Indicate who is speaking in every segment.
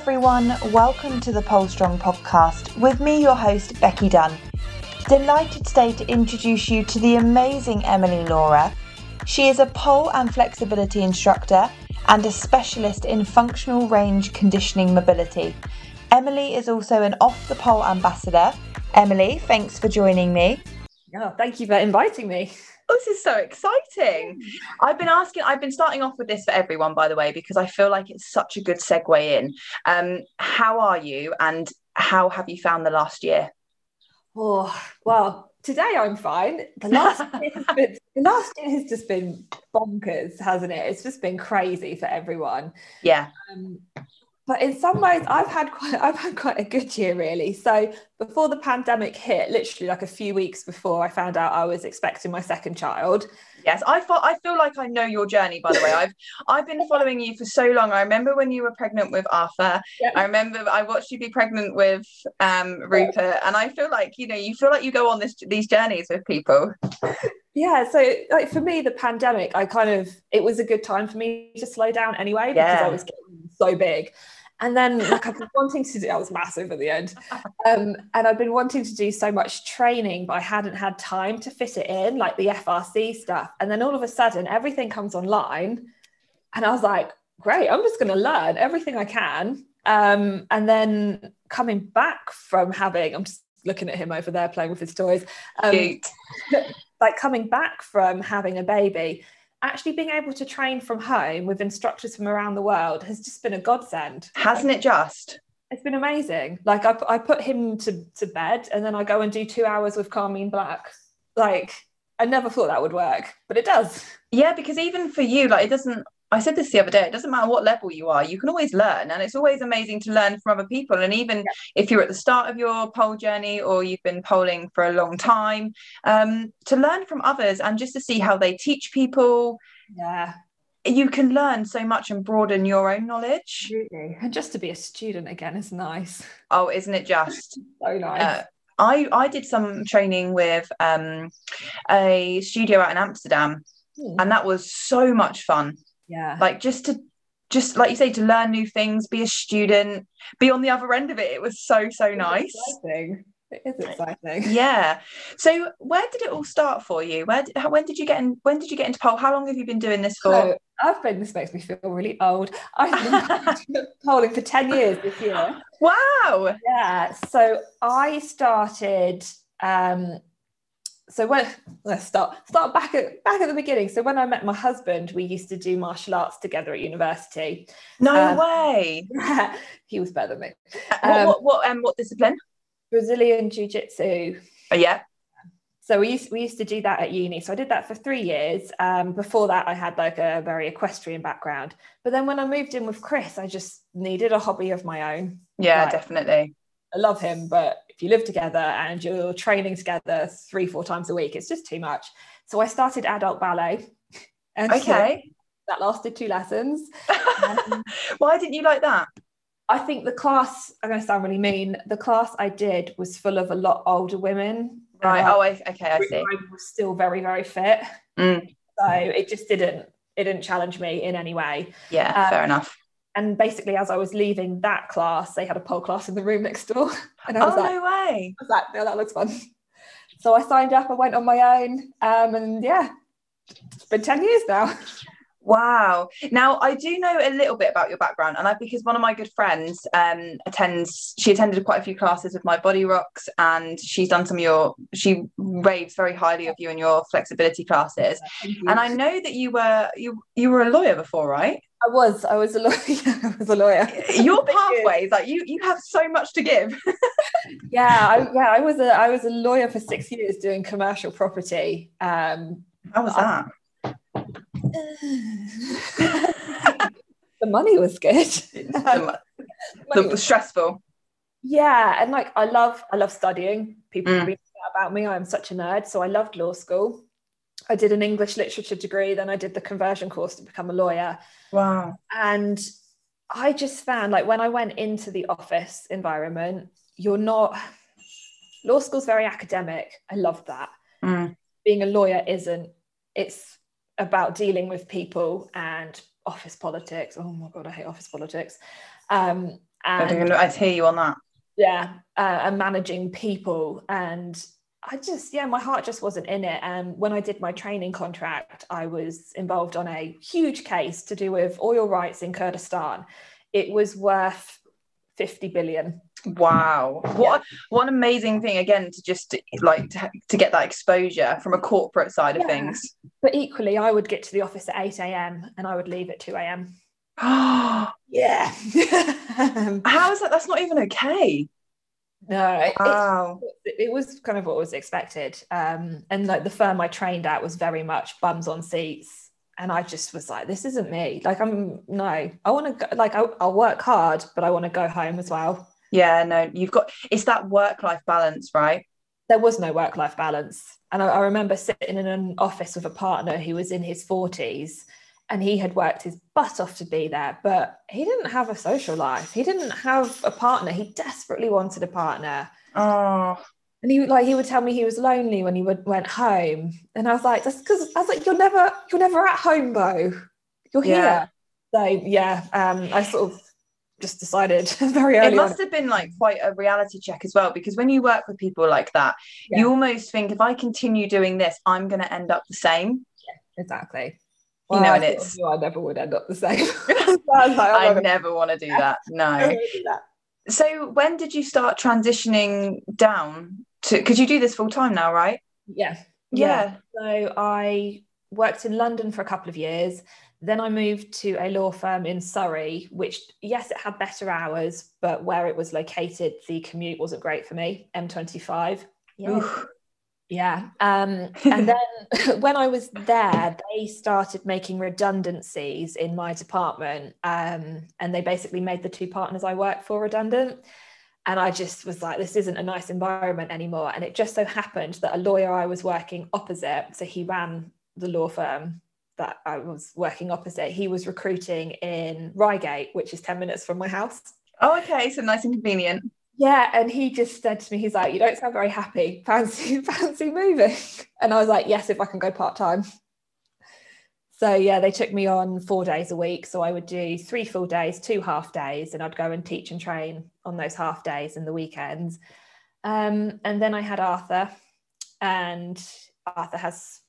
Speaker 1: everyone, welcome to the Pole Strong podcast with me, your host, Becky Dunn. Delighted today to introduce you to the amazing Emily Laura. She is a pole and flexibility instructor and a specialist in functional range conditioning mobility. Emily is also an off the pole ambassador. Emily, thanks for joining me.
Speaker 2: Oh, thank you for inviting me.
Speaker 1: Oh, this is so exciting. I've been asking, I've been starting off with this for everyone, by the way, because I feel like it's such a good segue in. Um, how are you and how have you found the last year?
Speaker 2: Oh, well, today I'm fine. The last year has been, the last year has just been bonkers, hasn't it? It's just been crazy for everyone.
Speaker 1: Yeah.
Speaker 2: Um, but in some ways I've had quite I've had quite a good year really. So before the pandemic hit, literally like a few weeks before I found out I was expecting my second child.
Speaker 1: Yes, I feel I feel like I know your journey by the way. I've I've been following you for so long. I remember when you were pregnant with Arthur. Yeah. I remember I watched you be pregnant with um Rupert and I feel like you know you feel like you go on this these journeys with people.
Speaker 2: Yeah, so like for me the pandemic I kind of it was a good time for me to slow down anyway because yeah. I was getting so big and then like I've been wanting to do I was massive at the end. Um, and I've been wanting to do so much training, but I hadn't had time to fit it in, like the FRC stuff. And then all of a sudden everything comes online. And I was like, great, I'm just gonna learn everything I can. Um, and then coming back from having, I'm just looking at him over there playing with his toys. Um, like coming back from having a baby actually being able to train from home with instructors from around the world has just been a godsend.
Speaker 1: Hasn't it just?
Speaker 2: It's been amazing. Like I, I put him to, to bed and then I go and do two hours with Carmine Black. Like I never thought that would work, but it does.
Speaker 1: Yeah, because even for you, like it doesn't I said this the other day, it doesn't matter what level you are, you can always learn. And it's always amazing to learn from other people. And even yeah. if you're at the start of your pole journey or you've been polling for a long time, um, to learn from others and just to see how they teach people.
Speaker 2: Yeah.
Speaker 1: You can learn so much and broaden your own knowledge.
Speaker 2: Absolutely. And just to be a student again is nice.
Speaker 1: Oh, isn't it just?
Speaker 2: so nice. Uh,
Speaker 1: I, I did some training with um, a studio out in Amsterdam, hmm. and that was so much fun
Speaker 2: yeah.
Speaker 1: Like just to just like you say to learn new things be a student be on the other end of it. It was so so nice.
Speaker 2: exciting. it is exciting.
Speaker 1: yeah. So where did it all start for you? Where how, when did you get in when did you get into pole? How long have you been doing this for?
Speaker 2: So, I've been this makes me feel really old. I've been polling for 10 years this year.
Speaker 1: Wow!
Speaker 2: Yeah. So I started um so when let's start start back at back at the beginning. So when I met my husband, we used to do martial arts together at university.
Speaker 1: No um, way.
Speaker 2: he was better than me.
Speaker 1: Um, what, what what um what discipline?
Speaker 2: Brazilian Jiu Jitsu.
Speaker 1: Oh yeah.
Speaker 2: So we used we used to do that at uni. So I did that for three years. Um, before that, I had like a very equestrian background. But then when I moved in with Chris, I just needed a hobby of my own.
Speaker 1: Yeah, like, definitely.
Speaker 2: I love him, but if you live together and you're training together three, four times a week, it's just too much. So I started adult ballet.
Speaker 1: And okay.
Speaker 2: So that lasted two lessons.
Speaker 1: Um, Why didn't you like that?
Speaker 2: I think the class, I'm going to sound really mean, the class I did was full of a lot older women.
Speaker 1: Right. oh, I, okay. I see. I
Speaker 2: was still very, very fit.
Speaker 1: Mm.
Speaker 2: So it just didn't, it didn't challenge me in any way.
Speaker 1: Yeah, um, fair enough
Speaker 2: and basically as I was leaving that class, they had a pole class in the room next door. And I was
Speaker 1: oh,
Speaker 2: like,
Speaker 1: no way.
Speaker 2: I was like, yeah, that looks fun. So I signed up, I went on my own. Um, and yeah, it's been 10 years now.
Speaker 1: Wow. Now I do know a little bit about your background, and I because one of my good friends um attends. She attended quite a few classes with my Body Rocks, and she's done some of your. She raves very highly of you and your flexibility classes. And I know that you were you you were a lawyer before, right?
Speaker 2: I was. I was a lawyer. I was a lawyer.
Speaker 1: Your pathways, like you, you have so much to give.
Speaker 2: yeah, I, yeah. I was a I was a lawyer for six years doing commercial property. Um,
Speaker 1: How was that?
Speaker 2: the money was good.
Speaker 1: the, the was stressful.
Speaker 2: Yeah, and like I love I love studying. People mm. about me. I'm such a nerd, so I loved law school. I did an English literature degree, then I did the conversion course to become a lawyer.
Speaker 1: Wow.
Speaker 2: And I just found like when I went into the office environment, you're not law school's very academic. I love that.
Speaker 1: Mm.
Speaker 2: Being a lawyer isn't. It's about dealing with people and office politics. Oh my god, I hate office politics. Um,
Speaker 1: And I hear you on that.
Speaker 2: Yeah, uh, and managing people and I just, yeah, my heart just wasn't in it. And when I did my training contract, I was involved on a huge case to do with oil rights in Kurdistan. It was worth 50 billion.
Speaker 1: Wow. What yeah. what an amazing thing again to just like to, to get that exposure from a corporate side of yeah. things.
Speaker 2: But equally, I would get to the office at 8 a.m. and I would leave at 2 a.m.
Speaker 1: yeah. How is that? That's not even okay.
Speaker 2: No, wow. it, it, was kind of what was expected. Um, and like the firm I trained at was very much bums on seats. And I just was like, this isn't me. Like, I'm no, I want to, like, I'll, I'll work hard, but I want to go home as well.
Speaker 1: Yeah, no, you've got, it's that work life balance, right?
Speaker 2: There was no work life balance. And I, I remember sitting in an office with a partner who was in his 40s and he had worked his butt off to be there, but he didn't have a social life. He didn't have a partner. He desperately wanted a partner.
Speaker 1: Oh.
Speaker 2: And he like he would tell me he was lonely when he would, went home, and I was like, "That's because I was like, you're never you're never at home, Bo. You're here." Yeah. So yeah, um, I sort of just decided very early.
Speaker 1: It must on. have been like quite a reality check as well, because when you work with people like that, yeah. you almost think if I continue doing this, I'm going to end up the same.
Speaker 2: Yeah, exactly
Speaker 1: you know, and it's
Speaker 2: I never would end up the same.
Speaker 1: I, like, I oh gonna... never want to do that. No. do that. So when did you start transitioning down to because you do this full time now, right?
Speaker 2: Yeah.
Speaker 1: yeah.
Speaker 2: Yeah. So I worked in London for a couple of years. Then I moved to a law firm in Surrey, which, yes, it had better hours, but where it was located, the commute wasn't great for me. M25.
Speaker 1: Yeah.
Speaker 2: Yeah. Um, and then when I was there, they started making redundancies in my department. Um, and they basically made the two partners I worked for redundant. And I just was like, this isn't a nice environment anymore. And it just so happened that a lawyer I was working opposite, so he ran the law firm that I was working opposite, he was recruiting in Reigate, which is 10 minutes from my house.
Speaker 1: Oh, okay. So nice and convenient.
Speaker 2: Yeah, and he just said to me, he's like, "You don't sound very happy. Fancy, fancy moving." And I was like, "Yes, if I can go part time." So yeah, they took me on four days a week. So I would do three full days, two half days, and I'd go and teach and train on those half days and the weekends. Um, and then I had Arthur, and Arthur has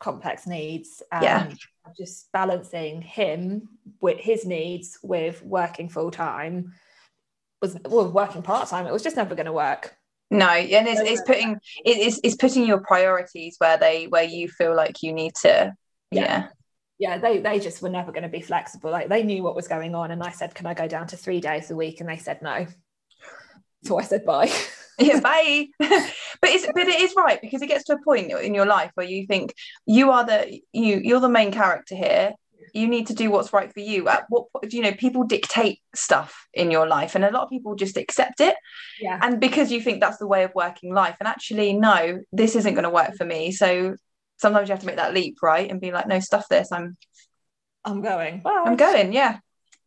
Speaker 2: complex needs.
Speaker 1: And yeah.
Speaker 2: Just balancing him with his needs with working full time was well, working part time. It was just never going to work.
Speaker 1: No, and it's, it's putting it's, it's putting your priorities where they where you feel like you need to. Yeah. yeah.
Speaker 2: Yeah, they they just were never going to be flexible. Like they knew what was going on, and I said, "Can I go down to three days a week?" And they said no. So I said bye.
Speaker 1: yeah, bye. but it's but it is right because it gets to a point in your life where you think you are the you you're the main character here you need to do what's right for you. At what you know people dictate stuff in your life and a lot of people just accept it.
Speaker 2: Yeah.
Speaker 1: And because you think that's the way of working life and actually no this isn't going to work for me. So sometimes you have to make that leap right? And be like no stuff this. I'm
Speaker 2: i'm going.
Speaker 1: Bye. i'm going yeah.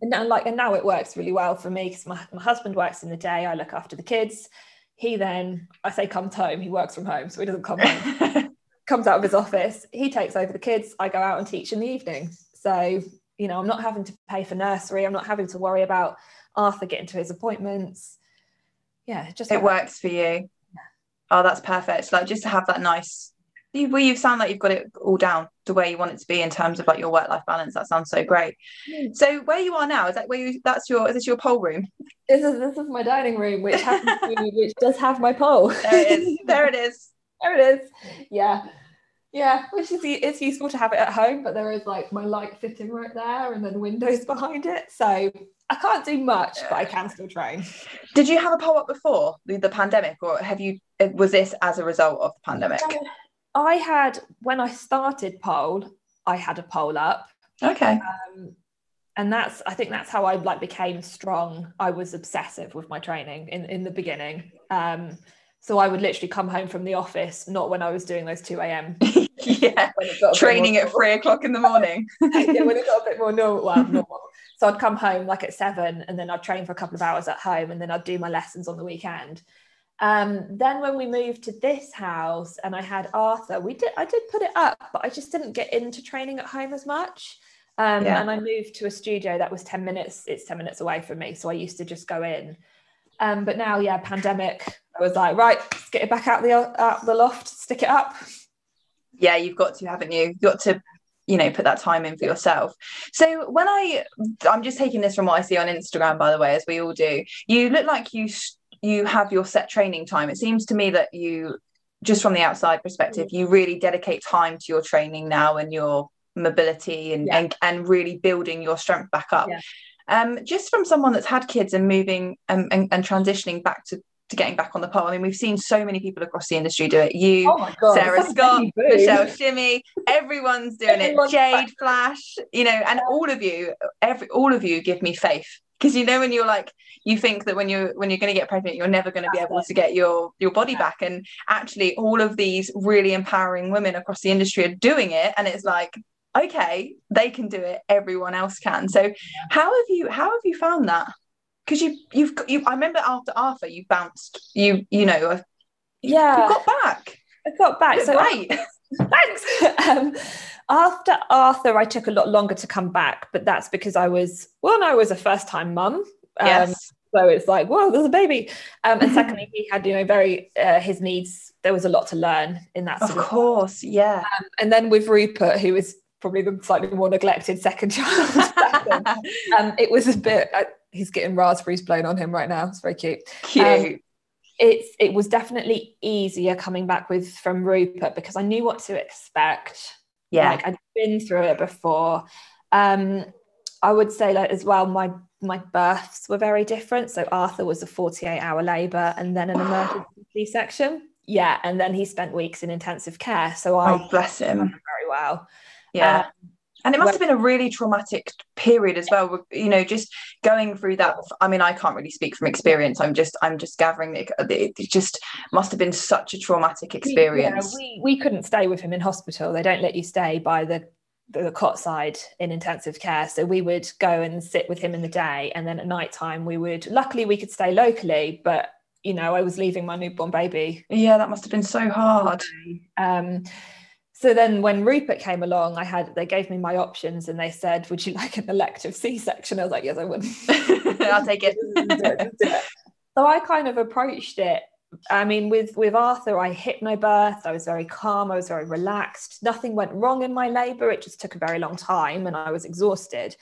Speaker 2: And now, like and now it works really well for me because my, my husband works in the day. I look after the kids. He then i say comes home. He works from home so he doesn't come home. Comes out of his office. He takes over the kids. I go out and teach in the evening so, you know, I'm not having to pay for nursery. I'm not having to worry about Arthur getting to his appointments. Yeah, just
Speaker 1: it works for you. Oh, that's perfect. Like just to have that nice you, well, you sound like you've got it all down to where you want it to be in terms of like your work life balance. That sounds so great. Mm. So where you are now is that where you? That's your. Is this your pole room?
Speaker 2: This is this is my dining room, which happens to, which does have my pole.
Speaker 1: There it is. There it is.
Speaker 2: there it is. Yeah. Yeah, which is it's useful to have it at home, but there is like my light fitting right there and then windows behind it. So I can't do much, but I can still train.
Speaker 1: Did you have a pole up before the, the pandemic, or have you? Was this as a result of the pandemic?
Speaker 2: I had when I started pole, I had a pole up.
Speaker 1: Okay.
Speaker 2: Um, and that's I think that's how I like became strong. I was obsessive with my training in in the beginning. Um, so I would literally come home from the office, not when I was doing those 2 a.m.
Speaker 1: yeah, training at three o'clock in the morning.
Speaker 2: yeah, when it got a bit more normal, well, normal. So I'd come home like at seven and then I'd train for a couple of hours at home and then I'd do my lessons on the weekend. Um, then when we moved to this house and I had Arthur, we did I did put it up, but I just didn't get into training at home as much. Um, yeah. And I moved to a studio that was 10 minutes, it's 10 minutes away from me. So I used to just go in. Um, but now, yeah, pandemic, I was like, right, let's get it back out the, out the loft, stick it up.
Speaker 1: Yeah, you've got to, haven't you? You've got to you know put that time in for yourself so when i i'm just taking this from what i see on instagram by the way as we all do you look like you you have your set training time it seems to me that you just from the outside perspective you really dedicate time to your training now and your mobility and yeah. and, and really building your strength back up yeah. Um just from someone that's had kids and moving um, and, and transitioning back to to getting back on the pole. I mean, we've seen so many people across the industry do it. You, oh God, Sarah Scott, Michelle Shimmy, everyone's doing everyone's it. Jade Flash, you know, and all of you, every all of you give me faith. Because you know when you're like you think that when you're when you're going to get pregnant you're never going to be able to get your your body back and actually all of these really empowering women across the industry are doing it and it's like okay they can do it everyone else can. So how have you how have you found that? Because you you've you I remember after Arthur you bounced you you know
Speaker 2: yeah
Speaker 1: you got back.
Speaker 2: I got back.
Speaker 1: So great
Speaker 2: thanks. Um, after Arthur I took a lot longer to come back but that's because I was well no I was a first time mum.
Speaker 1: Um, yes.
Speaker 2: so it's like well there's a baby. Um, and secondly he had you know very uh, his needs. There was a lot to learn in that
Speaker 1: of course of yeah.
Speaker 2: Um, and then with Rupert who was probably the slightly more neglected second child um, it was a bit uh, he's getting raspberries blown on him right now. It's very cute.
Speaker 1: Cute. Um,
Speaker 2: it's it was definitely easier coming back with from Rupert because I knew what to expect.
Speaker 1: Yeah,
Speaker 2: like I'd been through it before. Um, I would say that as well. My my births were very different. So Arthur was a 48 hour labour and then an emergency C section. Yeah, and then he spent weeks in intensive care. So I
Speaker 1: oh, bless him
Speaker 2: very well.
Speaker 1: Yeah. Um, and it must have been a really traumatic period as well you know just going through that. I mean i can't really speak from experience. I'm just i'm just gathering it, it just must have been such a traumatic experience
Speaker 2: we, yeah, we, we couldn't stay with him in hospital. They don't let you stay by the the cot side in intensive care. So we would go and sit with him in the day. And then at night time we would luckily we could stay locally but you know i was leaving my newborn baby
Speaker 1: yeah that must have been so hard.
Speaker 2: Um so then when Rupert came along, I had they gave me my options and they said, Would you like an elective C-section? I was like, Yes, I would.
Speaker 1: I'll take it.
Speaker 2: so I kind of approached it. I mean, with with Arthur, I hypnobirthed, I was very calm, I was very relaxed. Nothing went wrong in my labor. It just took a very long time and I was exhausted.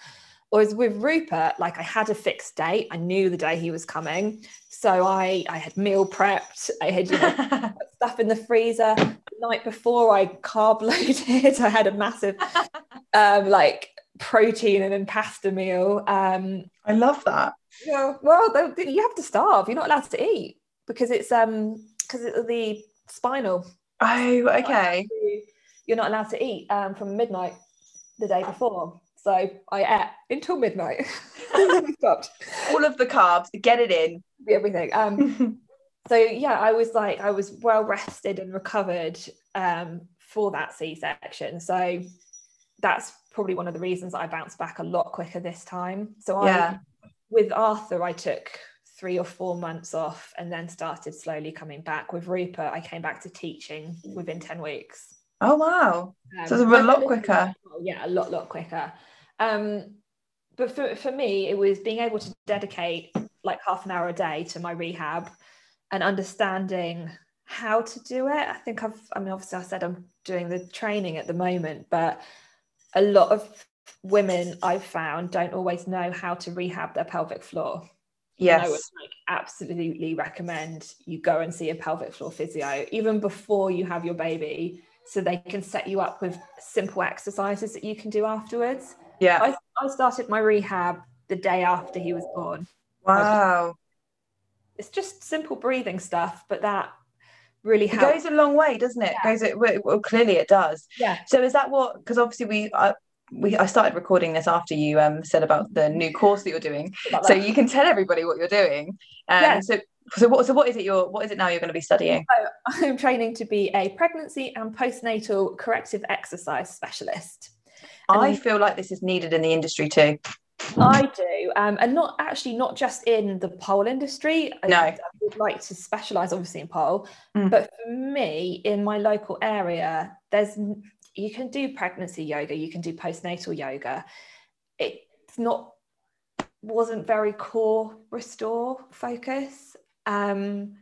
Speaker 2: Whereas with Rupert, like I had a fixed date, I knew the day he was coming. So I I had meal prepped, I had you know, stuff in the freezer. Night before I carb loaded, I had a massive um, like protein and then pasta meal. Um,
Speaker 1: I love that.
Speaker 2: You know, well, you have to starve. You're not allowed to eat because it's um because it's the spinal.
Speaker 1: Oh, okay.
Speaker 2: You're not allowed to eat um, from midnight the day before. So I ate until midnight.
Speaker 1: stopped. All of the carbs, get it in.
Speaker 2: Everything. Um, so yeah, I was like, I was well rested and recovered um, for that C-section. So that's probably one of the reasons I bounced back a lot quicker this time. So yeah. I, with Arthur, I took three or four months off and then started slowly coming back. With Rupert, I came back to teaching within 10 weeks.
Speaker 1: Oh wow. Um, so it's a lot quicker.
Speaker 2: Yeah, a lot, lot quicker. Um, but for, for me, it was being able to dedicate like half an hour a day to my rehab and understanding how to do it. I think I've, I mean, obviously, I said I'm doing the training at the moment, but a lot of women I've found don't always know how to rehab their pelvic floor.
Speaker 1: Yes.
Speaker 2: I would like absolutely recommend you go and see a pelvic floor physio even before you have your baby so they can set you up with simple exercises that you can do afterwards.
Speaker 1: Yeah.
Speaker 2: I, I started my rehab the day after he was born.
Speaker 1: Wow.
Speaker 2: It's just simple breathing stuff, but that really
Speaker 1: helps. It goes a long way, doesn't it? Yeah. Goes it, well, clearly it does.
Speaker 2: Yeah.
Speaker 1: So is that what? Because obviously we. Uh, we, I started recording this after you um, said about the new course that you're doing, so you can tell everybody what you're doing. Um, yeah. So, so what? So what is it? You're what is it now? You're going to be studying?
Speaker 2: So I'm training to be a pregnancy and postnatal corrective exercise specialist.
Speaker 1: And I feel like this is needed in the industry too.
Speaker 2: I do, um, and not actually not just in the pole industry.
Speaker 1: No,
Speaker 2: I, I would like to specialise, obviously, in pole, mm. but for me, in my local area, there's you can do pregnancy yoga, you can do postnatal yoga. It's not wasn't very core restore focus. Um,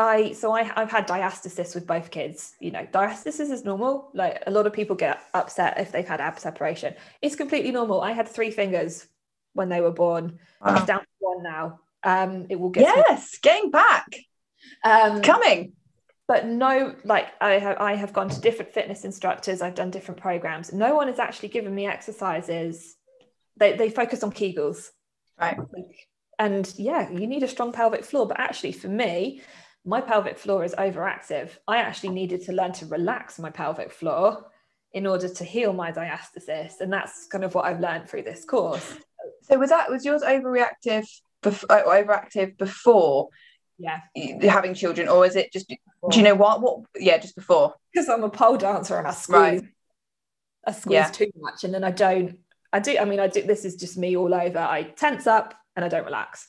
Speaker 2: I so I, I've had diastasis with both kids. You know, diastasis is normal. Like a lot of people get upset if they've had ab separation. It's completely normal. I had three fingers when they were born. Wow. It's down to one now. Um, it will get
Speaker 1: yes, getting back. Um, coming.
Speaker 2: But no, like I have, I have gone to different fitness instructors. I've done different programs. No one has actually given me exercises. They they focus on Kegels.
Speaker 1: Right.
Speaker 2: And yeah, you need a strong pelvic floor. But actually, for me, my pelvic floor is overactive. I actually needed to learn to relax my pelvic floor in order to heal my diastasis. And that's kind of what I've learned through this course.
Speaker 1: So was that was yours overreactive before uh, overactive before
Speaker 2: yeah
Speaker 1: having children or is it just before. do you know what what yeah just before
Speaker 2: because I'm a pole dancer and I squeeze right. I squeeze yeah. too much and then I don't I do I mean I do this is just me all over I tense up and I don't relax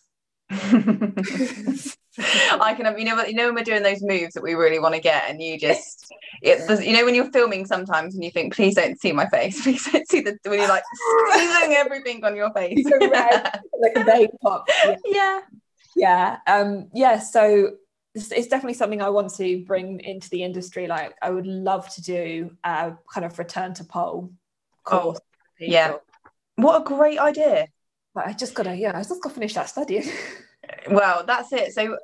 Speaker 1: I can, you know, you know when we're doing those moves that we really want to get, and you just, it, you know, when you're filming sometimes, and you think, please don't see my face, please don't see the when you're like squeezing everything on your face,
Speaker 2: like a baby pop.
Speaker 1: Yeah. yeah,
Speaker 2: yeah, um, yeah. So it's, it's, definitely something I want to bring into the industry. Like, I would love to do a kind of return to pole course. Oh,
Speaker 1: yeah, what a great idea!
Speaker 2: But I just gotta, yeah, I just gotta finish that study.
Speaker 1: Well that's it. So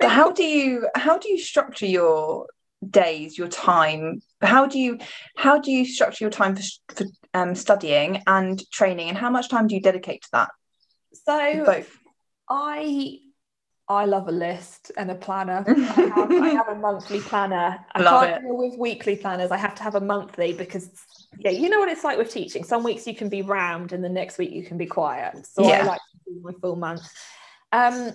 Speaker 1: how do you how do you structure your days your time? How do you how do you structure your time for, for um, studying and training? And how much time do you dedicate to that?
Speaker 2: So both. I i love a list and a planner. I, have, I have a monthly planner. I love can't it. deal with weekly planners. I have to have a monthly because yeah you know what it's like with teaching. Some weeks you can be round and the next week you can be quiet. So yeah. i like to do my full month um,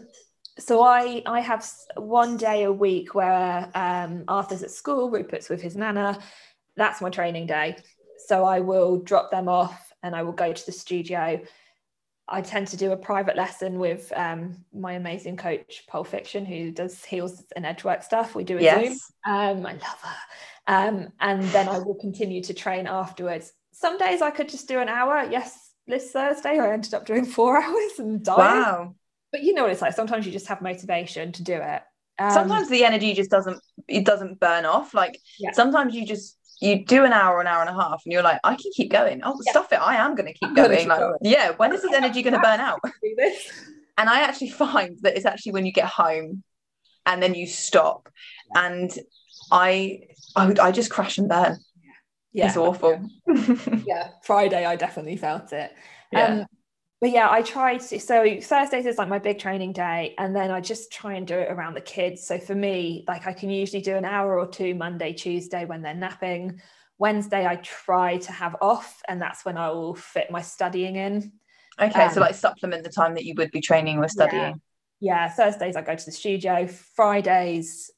Speaker 2: so I I have one day a week where um, Arthur's at school, Rupert's with his nana. That's my training day. So I will drop them off and I will go to the studio. I tend to do a private lesson with um, my amazing coach, Pole Fiction, who does heels and edge work stuff. We do a yes. Zoom. Um, I love her. Um, and then I will continue to train afterwards. Some days I could just do an hour. Yes, this Thursday I ended up doing four hours and died.
Speaker 1: Wow
Speaker 2: but you know what it's like. Sometimes you just have motivation to do it.
Speaker 1: Um, sometimes the energy just doesn't it doesn't burn off. Like yeah. sometimes you just you do an hour an hour and a half and you're like i can keep going. Oh yeah. stuff it. I am going. to keep going. Like going. yeah when is this energy going to burn out? And i actually find that it's actually when you get home and then you stop and I, I i just crash and burn. Yeah. It's awful.
Speaker 2: Yeah. Friday i definitely felt it. Yeah. Um, but yeah, I try to. So Thursdays is like my big training day, and then I just try and do it around the kids. So for me, like I can usually do an hour or two Monday, Tuesday when they're napping. Wednesday, I try to have off, and that's when I will fit my studying in.
Speaker 1: Okay, um, so like supplement the time that you would be training or studying.
Speaker 2: Yeah. yeah, Thursdays I go to the studio. Fridays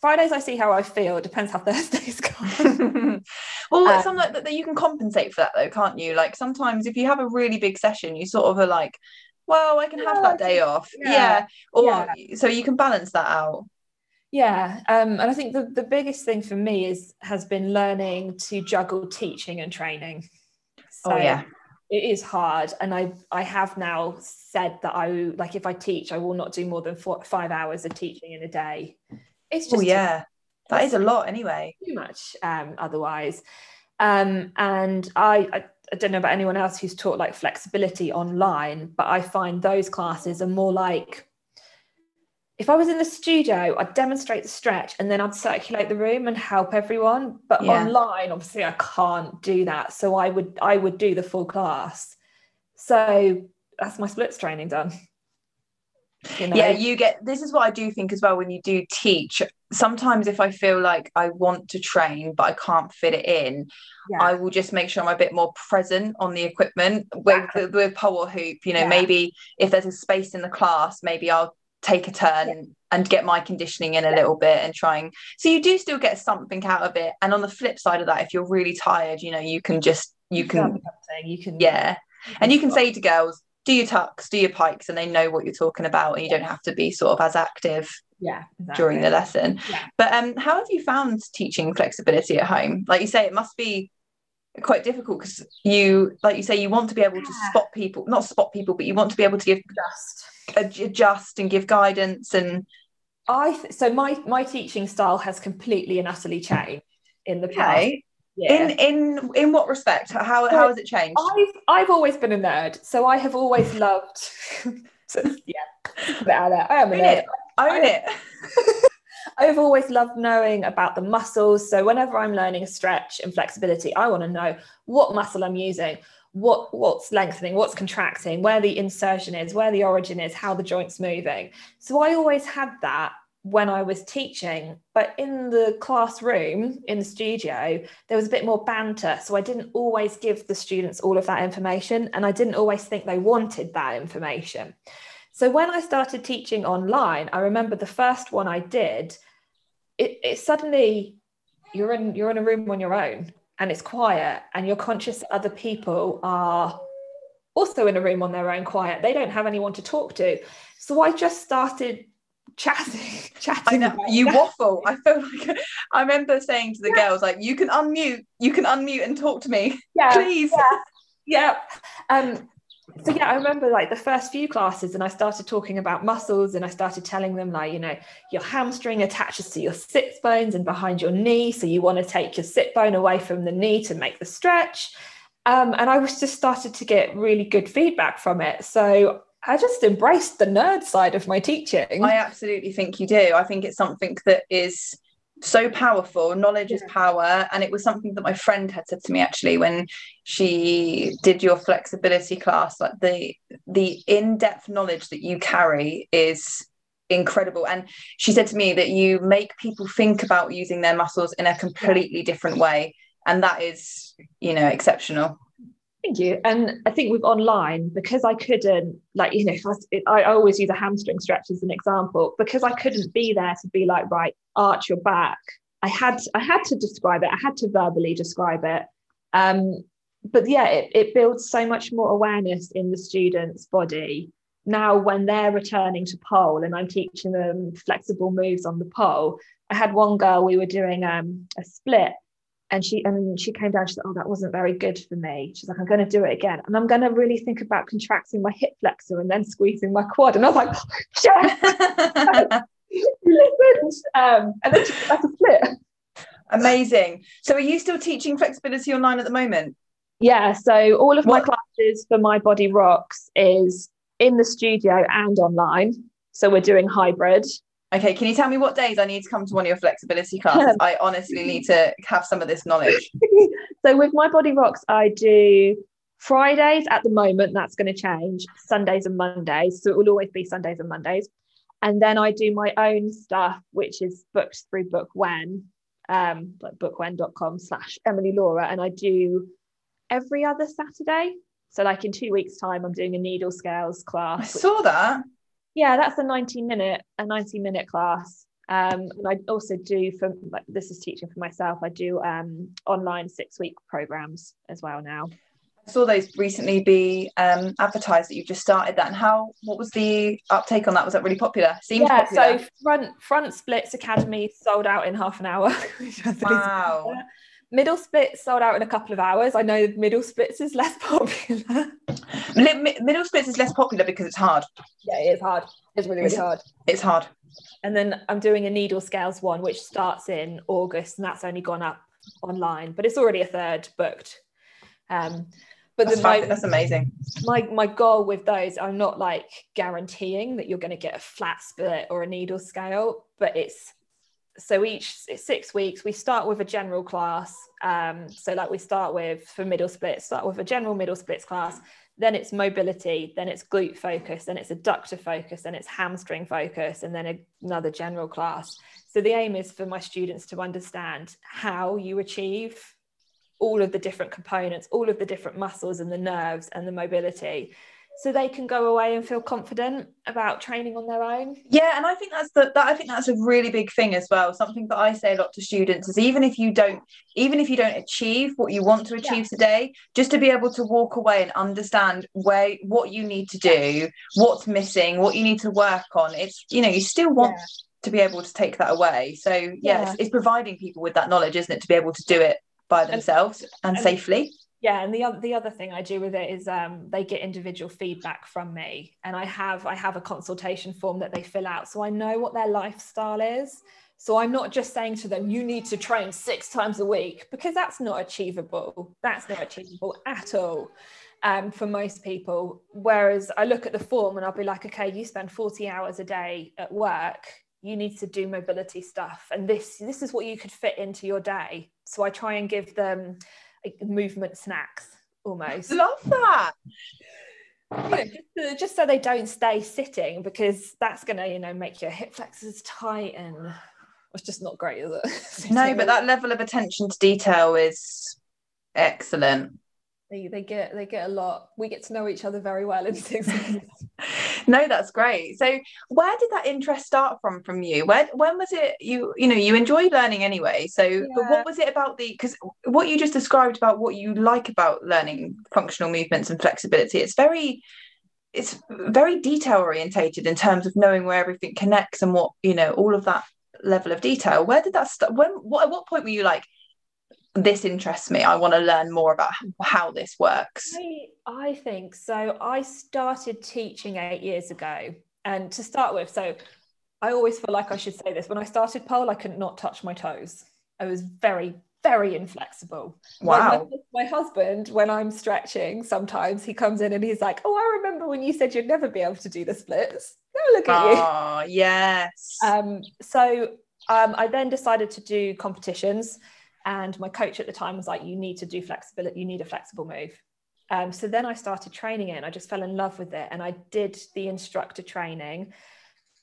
Speaker 2: Fridays I see how I feel. It depends how Thursdays go.
Speaker 1: well, um, some like that you can compensate for that though, can't you? Like sometimes if you have a really big session, you sort of are like, well, I can have that day off. Yeah. yeah. Or yeah. so you can balance that out.
Speaker 2: Yeah. Um, and I think the, the biggest thing for me is has been learning to juggle teaching and training.
Speaker 1: So oh yeah.
Speaker 2: It is hard. And I I have now said that I like if I teach, I will not do more than four, five hours of teaching in a day it's just
Speaker 1: oh, yeah that is a lot anyway
Speaker 2: too much um otherwise um and I, I I don't know about anyone else who's taught like flexibility online, but I find those classes are more like if I was in the studio, I'd demonstrate the stretch and then I'd circulate the room and help everyone. But yeah. online, obviously, I can't do that. So I would I would do the full class. So that's my splits training done.
Speaker 1: You know? Yeah, you get this is what I do think as well when you do teach. Sometimes if I feel like I want to train but I can't fit it in, yeah. I will just make sure I'm a bit more present on the equipment with yeah. with pole or hoop. You know, yeah. maybe if there's a space in the class, maybe I'll take a turn and, and get my conditioning in a little bit and trying so you do still get something out of it and on the flip side of that if you're really tired you know you can just you, you can
Speaker 2: you can
Speaker 1: yeah and you can say to girls do your tucks, do your pikes, and they know what you're talking about, and you don't have to be sort of as active
Speaker 2: yeah
Speaker 1: exactly. during the lesson yeah. but um how have you found teaching flexibility at home like you say it must be quite difficult because you like you say you want to be able to spot people not spot people but you want to be able to give
Speaker 2: adjust
Speaker 1: adjust and give guidance and
Speaker 2: i th- so my my teaching style has completely and utterly changed in the past okay.
Speaker 1: Yeah. In in in what respect? How so how has it changed?
Speaker 2: I've I've always been a nerd, so I have always loved. so, yeah, I am a Own nerd.
Speaker 1: It. Own it.
Speaker 2: I've always loved knowing about the muscles. So whenever I'm learning a stretch and flexibility, I want to know what muscle I'm using, what what's lengthening, what's contracting, where the insertion is, where the origin is, how the joint's moving. So I always had that when I was teaching, but in the classroom, in the studio, there was a bit more banter. So I didn't always give the students all of that information, and I didn't always think they wanted that information. So when I started teaching online, I remember the first one I did, it, it suddenly you're in you're in a room on your own and it's quiet and you're conscious that other people are also in a room on their own quiet. They don't have anyone to talk to. So I just started chatting chatting
Speaker 1: I know, you waffle i feel like i remember saying to the yeah. girls like you can unmute you can unmute and talk to me yeah please
Speaker 2: yeah, yeah. um so yeah, I remember like the first few classes, and I started talking about muscles, and I started telling them like, you know, your hamstring attaches to your sit bones and behind your knee, so you want to take your sit bone away from the knee to make the stretch. Um, and I was just started to get really good feedback from it. So I just embraced the nerd side of my teaching.
Speaker 1: I absolutely think you do. I think it's something that is so powerful. Knowledge is power. And it was something that my friend had said to me actually when she did your flexibility class like the the in-depth knowledge that you carry is incredible. And she said to me that you make people think about using their muscles in a completely different way. And that is you know exceptional
Speaker 2: Thank you. And I think with online, because I couldn't, like, you know, I, was, I, always use a hamstring stretch as an example, because I couldn't be there to be like, right, arch your back. I had, I had to describe it. I had to verbally describe it. Um, but yeah, it, it builds so much more awareness in the student's body. Now, when they're returning to pole and I'm teaching them flexible moves on the pole, I had one girl, we were doing um, a split and she and she came down she said oh that wasn't very good for me. She's like i'm going to do it again. And i'm going to really think about contracting my hip flexor and then squeezing my quad. And i was like yes listened um, and then she that's a split
Speaker 1: amazing. So are you still teaching flexibility online at the moment?
Speaker 2: Yeah so all of what? my classes for my body rocks is in the studio and online. So we're doing hybrid
Speaker 1: Okay, can you tell me what days I need to come to one of your flexibility classes? I honestly need to have some of this knowledge.
Speaker 2: so with my body rocks, I do Fridays at the moment, that's going to change, Sundays and Mondays. So it will always be Sundays and Mondays. And then I do my own stuff, which is booked through Bookwhen, um, like bookwhen.com slash Emily Laura. And I do every other Saturday. So like in two weeks' time, I'm doing a needle scales class.
Speaker 1: I saw that
Speaker 2: yeah that's a 90 minute a 90 minute class. Um, and I also do for like this is teaching for myself. I do um, online six week programs as well now.
Speaker 1: I saw those recently be um, advertised that you've just started that. And how what was the uptake on that? Was that really popular?
Speaker 2: Seems yeah popular. so front front splits academy sold out in half an hour.
Speaker 1: Wow
Speaker 2: middle splits sold out in a couple of hours I know middle splits is less popular
Speaker 1: middle splits is less popular because it's hard.
Speaker 2: Yeah, it is hard. It's really, really it's, hard.
Speaker 1: It's hard.
Speaker 2: And then I'm doing a needle scales one, which starts in August, and that's only gone up online, but it's already a third booked. Um, but
Speaker 1: that's, my, that's amazing.
Speaker 2: My my goal with those, I'm not like guaranteeing that you're going to get a flat split or a needle scale, but it's so each six weeks we start with a general class. Um, so like we start with for middle splits, start with a general middle splits class, then it's mobility, then it's glute focus, then it's adductor focus, then it's hamstring focus, and then another general class. So the aim is for my students to understand how you achieve all of the different components, all of the different muscles and the nerves and the mobility so they can go away and feel confident about training on their own?
Speaker 1: Yeah and i think that's the that i think that's a really big thing as well. Something that i say a lot to students is even if you don't even if you don't achieve what you want to achieve yeah. today just to be able to walk away and understand where what you need to do what's missing what you need to work on. It's you know you still want yeah. to be able to take that away. So yeah, yeah. It's, it's, providing people with that knowledge isn't it to be able to do it by themselves and, and, and safely
Speaker 2: yeah and the other the other thing i do with it is um, they get individual feedback from me and i have i have a consultation form that they fill out so i know what their lifestyle is. So i'm not just saying to them you need to train six times a week because that's not achievable that's not achievable at all um, for most people. Whereas i look at the form and i'll be like okay you spend 40 hours a day at work you need to do mobility stuff and this this is what you could fit into your day. So i try and give them movement snacks almost.
Speaker 1: Love that.
Speaker 2: You know, just, just, so they don't stay sitting because that's going to, you know, make your hip flexors tight and it's just not great, is
Speaker 1: it? no, but that level of attention to detail is excellent
Speaker 2: they, they get they get a lot. We get to know each other very well in six months
Speaker 1: no that's great. So where did that interest start from from you? Where when was it you you know you enjoy learning anyway? So yeah. but what was it about the because what you just described about what you like about learning functional movements and flexibility it's very it's very detail orientated in terms of knowing where everything connects and what you know all of that level of detail. Where did that start when what, at what point were you like this interests me. I want to learn more about how this works.
Speaker 2: I, I think so. I started teaching eight years ago. And to start with, so I always feel like I should say this. When I started pole, I could not touch my toes. I was very, very inflexible.
Speaker 1: Wow.
Speaker 2: My, my, husband, when I'm stretching, sometimes he comes in and he's like, Oh, I remember when you said you'd never be able to do the splits. Oh, look at oh, you.
Speaker 1: Oh, yes.
Speaker 2: Um, so um, I then decided to do competitions. And my coach at the time was like, you need to do flexibility, you need a flexible move. Um, so then I started training it and I just fell in love with it. And I did the instructor training.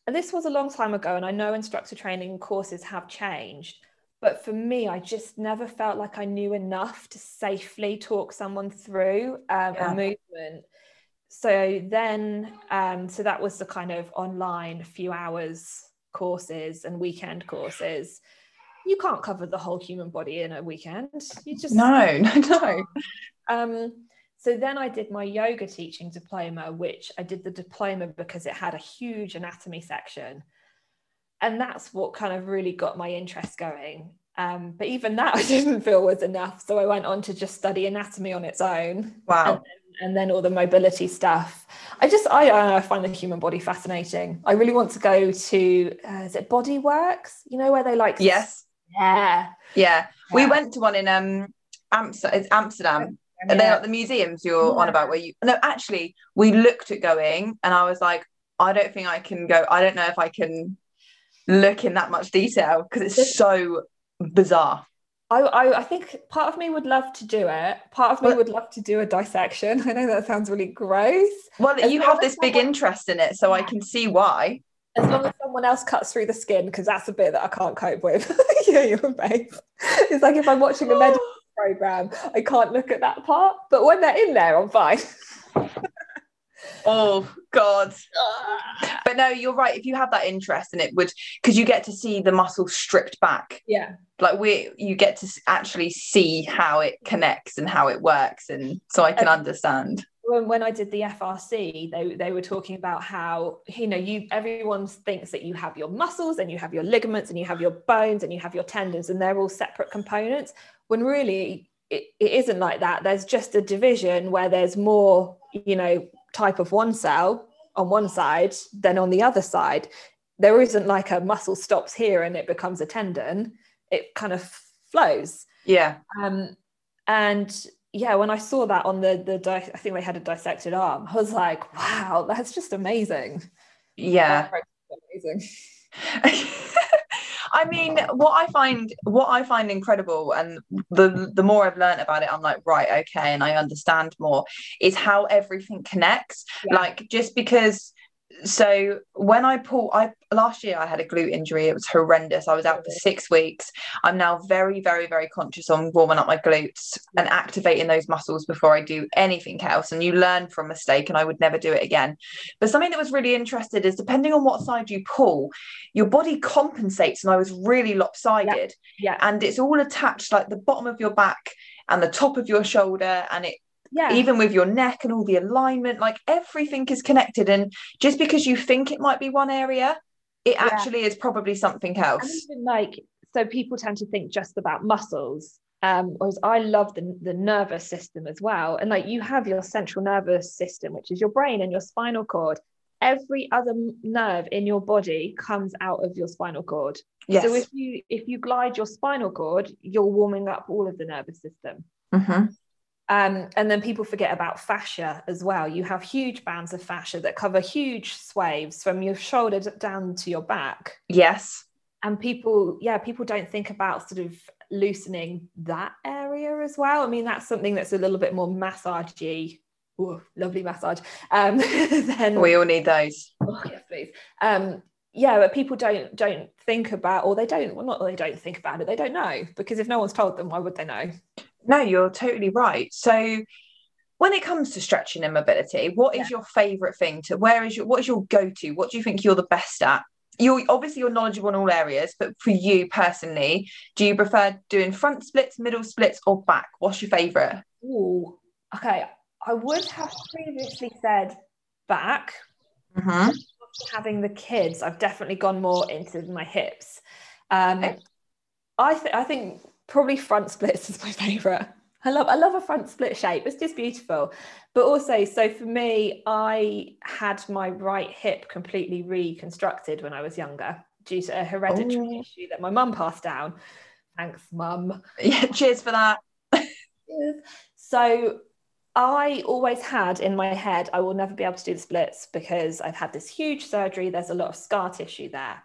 Speaker 2: And this was a long time ago. And I know instructor training courses have changed. But for me, I just never felt like I knew enough to safely talk someone through um, yeah. a movement. So then, um, so that was the kind of online few hours courses and weekend courses you can't cover the whole human body in a weekend. You just
Speaker 1: no, no, no.
Speaker 2: Um, so then I did my yoga teaching diploma, which I did the diploma because it had a huge anatomy section. And that's what kind of really got my interest going. Um, but even that I didn't feel was enough. So I went on to just study anatomy on its own.
Speaker 1: Wow.
Speaker 2: And then, and then all the mobility stuff. I just, I, I find the human body fascinating. I really want to go to, uh, is it Body Worlds? You know, where they like
Speaker 1: yes
Speaker 2: yeah.
Speaker 1: Yeah. We went to one in um Amsterdam, Amsterdam. And then at the museums you're yeah. on about where you no actually we looked at going and I was like I don't think I can go I don't know if I can look in that much detail because it's so bizarre
Speaker 2: I, I, I think part of me would love to do it. Part of me but, would love to do a dissection. I know that sounds really gross.
Speaker 1: Well, as you have this big interest in it, so I can see why
Speaker 2: as long as someone else cuts through the skin, because that's a bit that I can't cope with. yeah, you're babe. It's like if I'm watching a medical program, I can't look at that part. But when they're in there, I'm fine.
Speaker 1: oh God. Ah. but no, you're right. If you have that interest in it, would because you get to see the muscle stripped back.
Speaker 2: Yeah.
Speaker 1: Like we, you get to actually see how it connects and how it works, and so I can understand
Speaker 2: when, when I did the FRC, they, they were talking about how, you know, you everyone thinks that you have your muscles and you have your ligaments and you have your bones and you have your tendons and they're all separate components. When really it, it isn't like that. There's just a division where there's more, you know, type of one cell on one side than on the other side. There isn't like a muscle stops here and it becomes a tendon. It kind of flows.
Speaker 1: Yeah.
Speaker 2: Um, and yeah, when I saw that on the the di- I think they had a dissected arm, I was like, wow, that's just amazing.
Speaker 1: Yeah, amazing. I mean, what I find what I find incredible, and the the more I've learned about it, I'm like, right, okay, and I understand more, is how everything connects. Yeah. Like just because so when I pull, I last year I had a glute injury. It was horrendous. I was out for six weeks. I'm now very, very, very conscious on warming up my glutes and activating those muscles before I do anything else. And you learn from mistake, and I would never do it again. But something that was really interested is depending on what side you pull, your body compensates. And I was really lopsided.
Speaker 2: Yeah. yeah.
Speaker 1: And it's all attached like the bottom of your back and the top of your shoulder, and it
Speaker 2: yeah.
Speaker 1: even with your neck and all the alignment like everything is connected and just because you think it might be one area it yeah. actually is probably something else.
Speaker 2: Like so people tend to think just about muscles. Um, whereas I love the, the nervous system as well. And like you have your central nervous system, which is your brain and your spinal cord. Every other nerve in your body comes out of your spinal cord. Yes. So if you if you glide your spinal cord, you're warming up all of the nervous system.
Speaker 1: Mm-hmm.
Speaker 2: Um, and then people forget about fascia as well. You have huge bands of fascia that cover huge swathes from your shoulder down to your back.
Speaker 1: Yes.
Speaker 2: And people, yeah, people don't think about sort of loosening that area as well. I mean, that's something that's a little bit more massagey. Ooh, lovely massage. Um, then
Speaker 1: we all need those.
Speaker 2: Oh, yes, please. Um, yeah, but people don't don't think about, or they don't. Well, not that they don't think about it. They don't know because if no one's told them, why would they know?
Speaker 1: No, you're totally right. So when it comes to stretching and mobility, what is yeah. your favorite thing to where is your what is your go-to? What do you think you're the best at? You're obviously you're knowledgeable in all areas, but for you personally, do you prefer doing front splits, middle splits, or back? What's your favorite?
Speaker 2: Oh, okay. I would have previously said back.
Speaker 1: Mm-hmm.
Speaker 2: Having the kids, I've definitely gone more into my hips. Um, okay. I, th- I think probably front splits is my favorite. I love I love a front split shape. It's just beautiful. But also, so for me, I had my right hip completely reconstructed when I was younger due to a hereditary oh. issue that my mum passed down. Thanks, mum.
Speaker 1: Yeah, cheers for that.
Speaker 2: so I always had in my head, I will never be able to do the splits because I've had this huge surgery. There's a lot of scar tissue there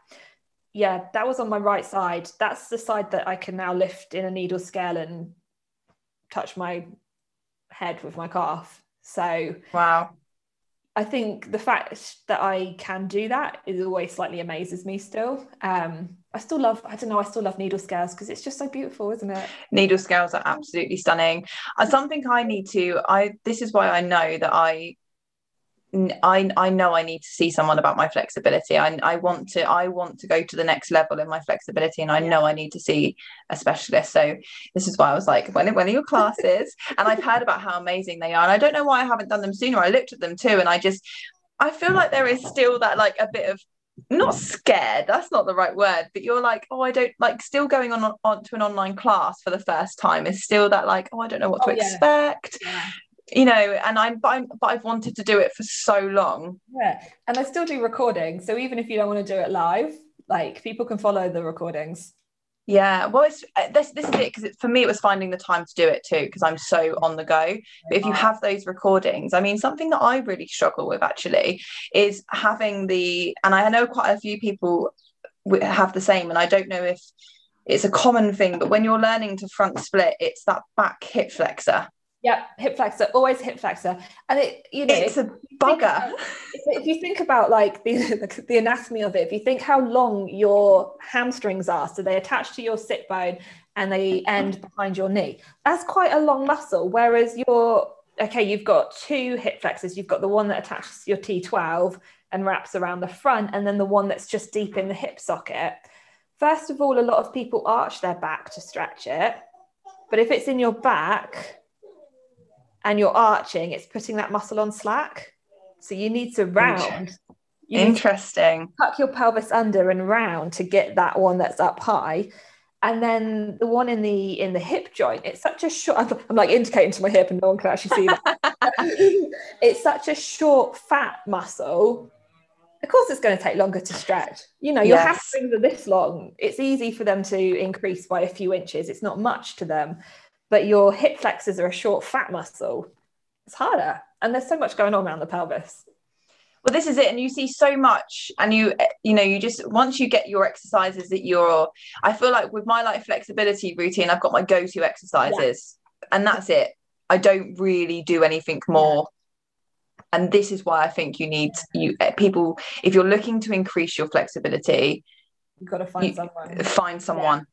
Speaker 2: yeah, that was on my right side. That's the side that I can now lift in a needle scale and touch my head with my calf. So
Speaker 1: wow.
Speaker 2: I think the fact that I can do that is always slightly amazes me still. Um, I still love, I don't know, I still love needle scales because it's just so beautiful, isn't it?
Speaker 1: Needle scales are absolutely stunning. And something I need to, I this is why I know that I I I know I need to see someone about my flexibility. I I want to I want to go to the next level in my flexibility, and I know I need to see a specialist. So this is why I was like, when when are your classes? and I've heard about how amazing they are, and I don't know why I haven't done them sooner. I looked at them too, and I just I feel like there is still that like a bit of not scared that's not the right word but you're like oh i don't like still going on, on to an online class for the first time is still that like oh i don't know what oh, to yeah. expect yeah you know and I'm but, I'm but I've wanted to do it for so long.
Speaker 2: Yeah and I still do recording so even if you don't want to do it live like people can follow the recordings.
Speaker 1: Yeah well it's uh, this this is it because for me it was finding the time to do it too because I'm so on the go. But if you have those recordings I mean something that I really struggle with actually is having the and I know quite a few people have the same and I don't know if it's a common thing but when you're learning to front split it's that back hip flexor
Speaker 2: yeah, hip flexor, always hip flexor, and it you know
Speaker 1: it's a bugger.
Speaker 2: if you think about like the, the anatomy of it, if you think how long your hamstrings are, so they attach to your sit bone and they end behind your knee. That's quite a long muscle. Whereas your okay, you've got two hip flexors. You've got the one that attaches your T12 and wraps around the front, and then the one that's just deep in the hip socket. First of all, a lot of people arch their back to stretch it, but if it's in your back and you're arching, it's putting that muscle on slack. So you need to round.
Speaker 1: You Interesting.
Speaker 2: tuck your pelvis under and round to get that one that's up high. And then the one in the in the hip joint, it's such a short. I'm, I'm like indicating to my hip, and no one can actually see that. it's such a short, fat muscle. Of course, it's going to take longer to stretch. You know, your yes. hamstrings are this long. It's easy for them to increase by a few inches. It's not much to them but your hip flexors are a short fat muscle. It's harder and there's so much going on around the pelvis.
Speaker 1: Well this is it and you see so much and you you know you just once you get your exercises that you're i feel like with my like flexibility routine i've got my go-to exercises yeah. and that's it. I don't really do anything more yeah. and this is why i think you need you eh, people if you're looking to increase your flexibility
Speaker 2: you've got to find you, someone.
Speaker 1: find someone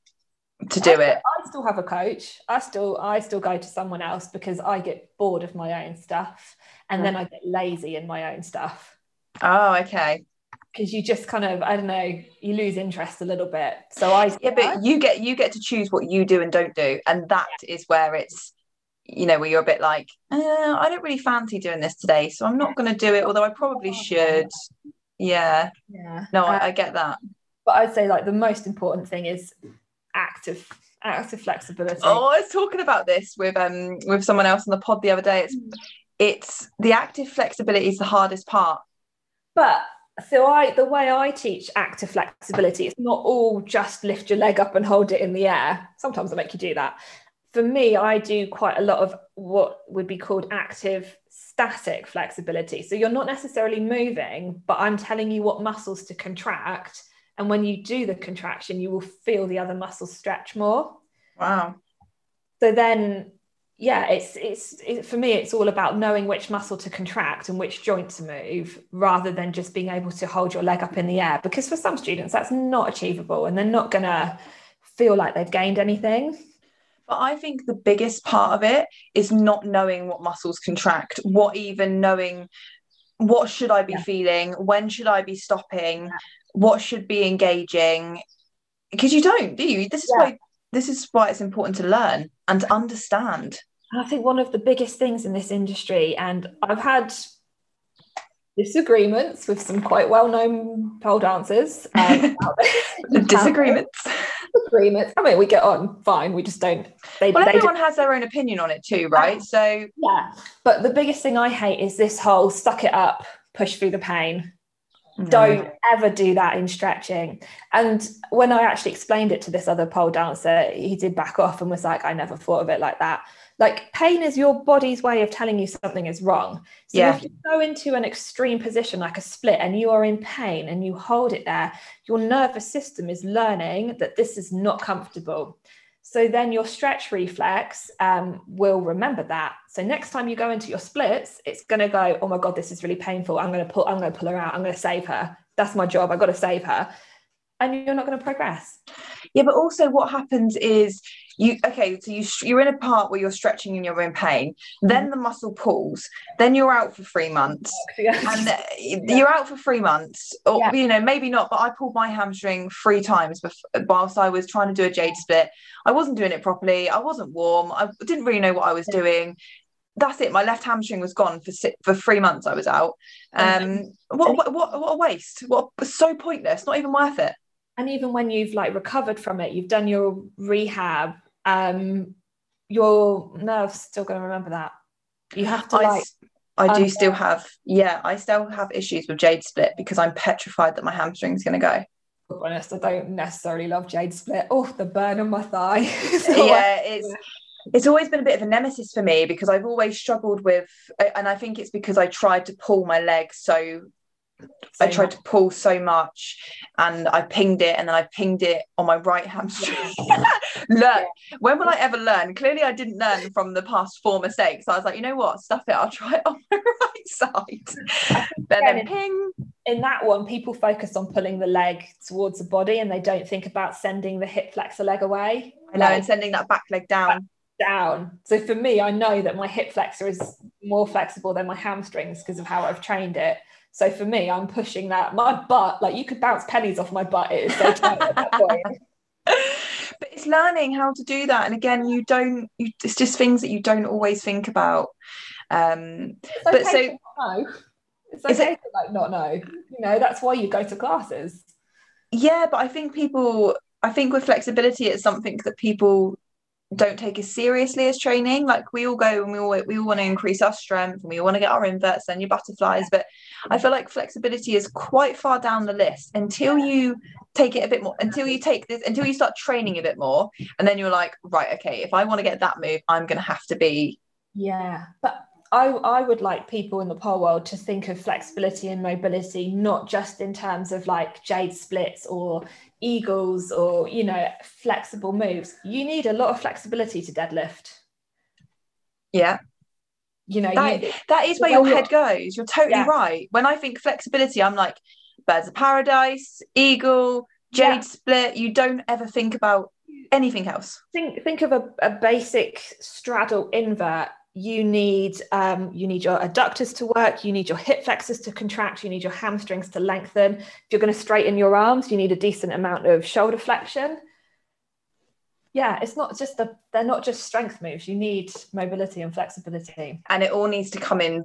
Speaker 1: to do
Speaker 2: I,
Speaker 1: it.
Speaker 2: I still have a coach. I still i still go to someone else because i get bored of my own stuff and then i get lazy in my own stuff.
Speaker 1: Oh okay.
Speaker 2: Because you just kind of i don't know you lose interest a little bit. So i
Speaker 1: yeah but you get you get to choose what you do and don't do. And that yeah. is where it's you know where you're a bit like uh, i don't really fancy doing this today so i'm not going to do it although i probably should. Yeah.
Speaker 2: Yeah.
Speaker 1: No, I, I get that.
Speaker 2: But I'd say like the most important thing is active active flexibility.
Speaker 1: Oh, I was talking about this with um with someone else on the pod the other day. It's it's the active flexibility is the hardest part.
Speaker 2: But so I the way I teach active flexibility, it's not all just lift your leg up and hold it in the air. Sometimes I make you do that. For me, I do quite a lot of what would be called active static flexibility. So you're not necessarily moving, but I'm telling you what muscles to contract. And when you do the contraction, you will feel the other muscles stretch more.
Speaker 1: Wow.
Speaker 2: So then yeah it's it's it, for me it's all about knowing which muscle to contract and which joint to move rather than just being able to hold your leg up in the air because for some students that's not achievable and they're not going to feel like they've gained anything
Speaker 1: but I think the biggest part of it is not knowing what muscles contract, what even knowing what should I be yeah. feeling, when should I be stopping, yeah. What should be engaging. Because you don't, do you? This is yeah. why this is why it's important to learn and to understand.
Speaker 2: I think one of the biggest things in this industry, and I've had disagreements with some quite well-known pole dancers. Um,
Speaker 1: disagreements.
Speaker 2: Disagreements. I mean, we get on fine. We just don't.
Speaker 1: They, well, they everyone has their own opinion on it too, right? So
Speaker 2: yeah. But the biggest thing I hate is this whole suck it up, push through the pain. No. Don't ever do that in stretching. And when I actually explained it to this other pole dancer, he did back off and was like, I never thought of it like that. Like pain is your body's way of telling you something is wrong. So yeah. if you go into an extreme position like a split and you are in pain and you hold it there, your nervous system is learning that this is not comfortable. So then your stretch reflex um, will remember that. So next time you go into your splits, it's going to go, oh my god, this is really painful. I'm going to pull. I'm going to pull her out. I'm going to save her. That's my job. I've got to save her, and you're not going to progress.
Speaker 1: Yeah, but also what happens is you okay so you you're in a part where you're stretching and you're in pain. Then mm-hmm. the muscle pulls. Then you're out for three months. And uh, yeah. you're out for three months or yeah. you know maybe not but i pulled my hamstring three times before, whilst i was trying to do a jade split. I wasn't doing it properly. I wasn't warm. I didn't really know what i was doing. That's it. My left hamstring was gone for for three months i was out. Um what, what, what, what a waste. What so pointless. Not even worth it
Speaker 2: and even when you've like recovered from it you've done your rehab um, your nerves still going to remember that. You have to I, like.
Speaker 1: I do still have, yeah, I still have issues with Jade Split because I'm petrified that my hamstring is going to go.
Speaker 2: Honest, I don't necessarily love Jade Split. Oh, the burn on my thigh.
Speaker 1: yeah, it's it's always been a bit of a nemesis for me because I've always struggled with, and I think it's because I tried to pull my leg so I tried to pull so much and I pinged it and then I pinged it on my right hamstring. learn. When will I ever learn? Clearly, I didn't learn from the past four mistakes. I was like, you know what? Stuff it. I'll try it on my right side. then, then ping.
Speaker 2: In that one, people focus on pulling the leg towards the body and they don't think about sending the hip flexor leg away.
Speaker 1: I know, like, and sending that back leg down.
Speaker 2: Down. So for me, I know that my hip flexor is more flexible than my hamstrings because of how I've trained it. So for me, I'm pushing that. My butt, like you could bounce pennies off my butt. It is so tight at that point.
Speaker 1: But it's learning how to do that. And again, you don't, you, it's just things that you don't always think about. Um,
Speaker 2: it's okay but so, no. It's okay it, to like not know. You know, that's why you go to classes.
Speaker 1: Yeah, but I think people, I think with flexibility, it's something that people don't take as seriously as training. Like we all go and we all we all want to increase our strength and we want to get our inverts and your butterflies. But I feel like flexibility is quite far down the list until you take it a bit more, until you take this, until you start training a bit more, and then you're like, right, okay, if I want to get that move, I'm gonna have to be.
Speaker 2: Yeah, but I, I would like people in the pole world to think of flexibility and mobility not just in terms of like jade splits or eagles or you know flexible moves you need a lot of flexibility to deadlift.
Speaker 1: Yeah.
Speaker 2: You know
Speaker 1: that, you, that is where your head goes. You're totally yeah. right. When i think flexibility i'm like birds of paradise eagle jade yeah. split. You don't ever think about anything else.
Speaker 2: Think think of a, a basic straddle invert you need um, you need your adductors to work you need your hip flexors to contract you need your hamstrings to lengthen. If you're going to straighten your arms you need a decent amount of shoulder flexion. Yeah it's not just the they're not just strength moves you need mobility and flexibility.
Speaker 1: And it all needs to come in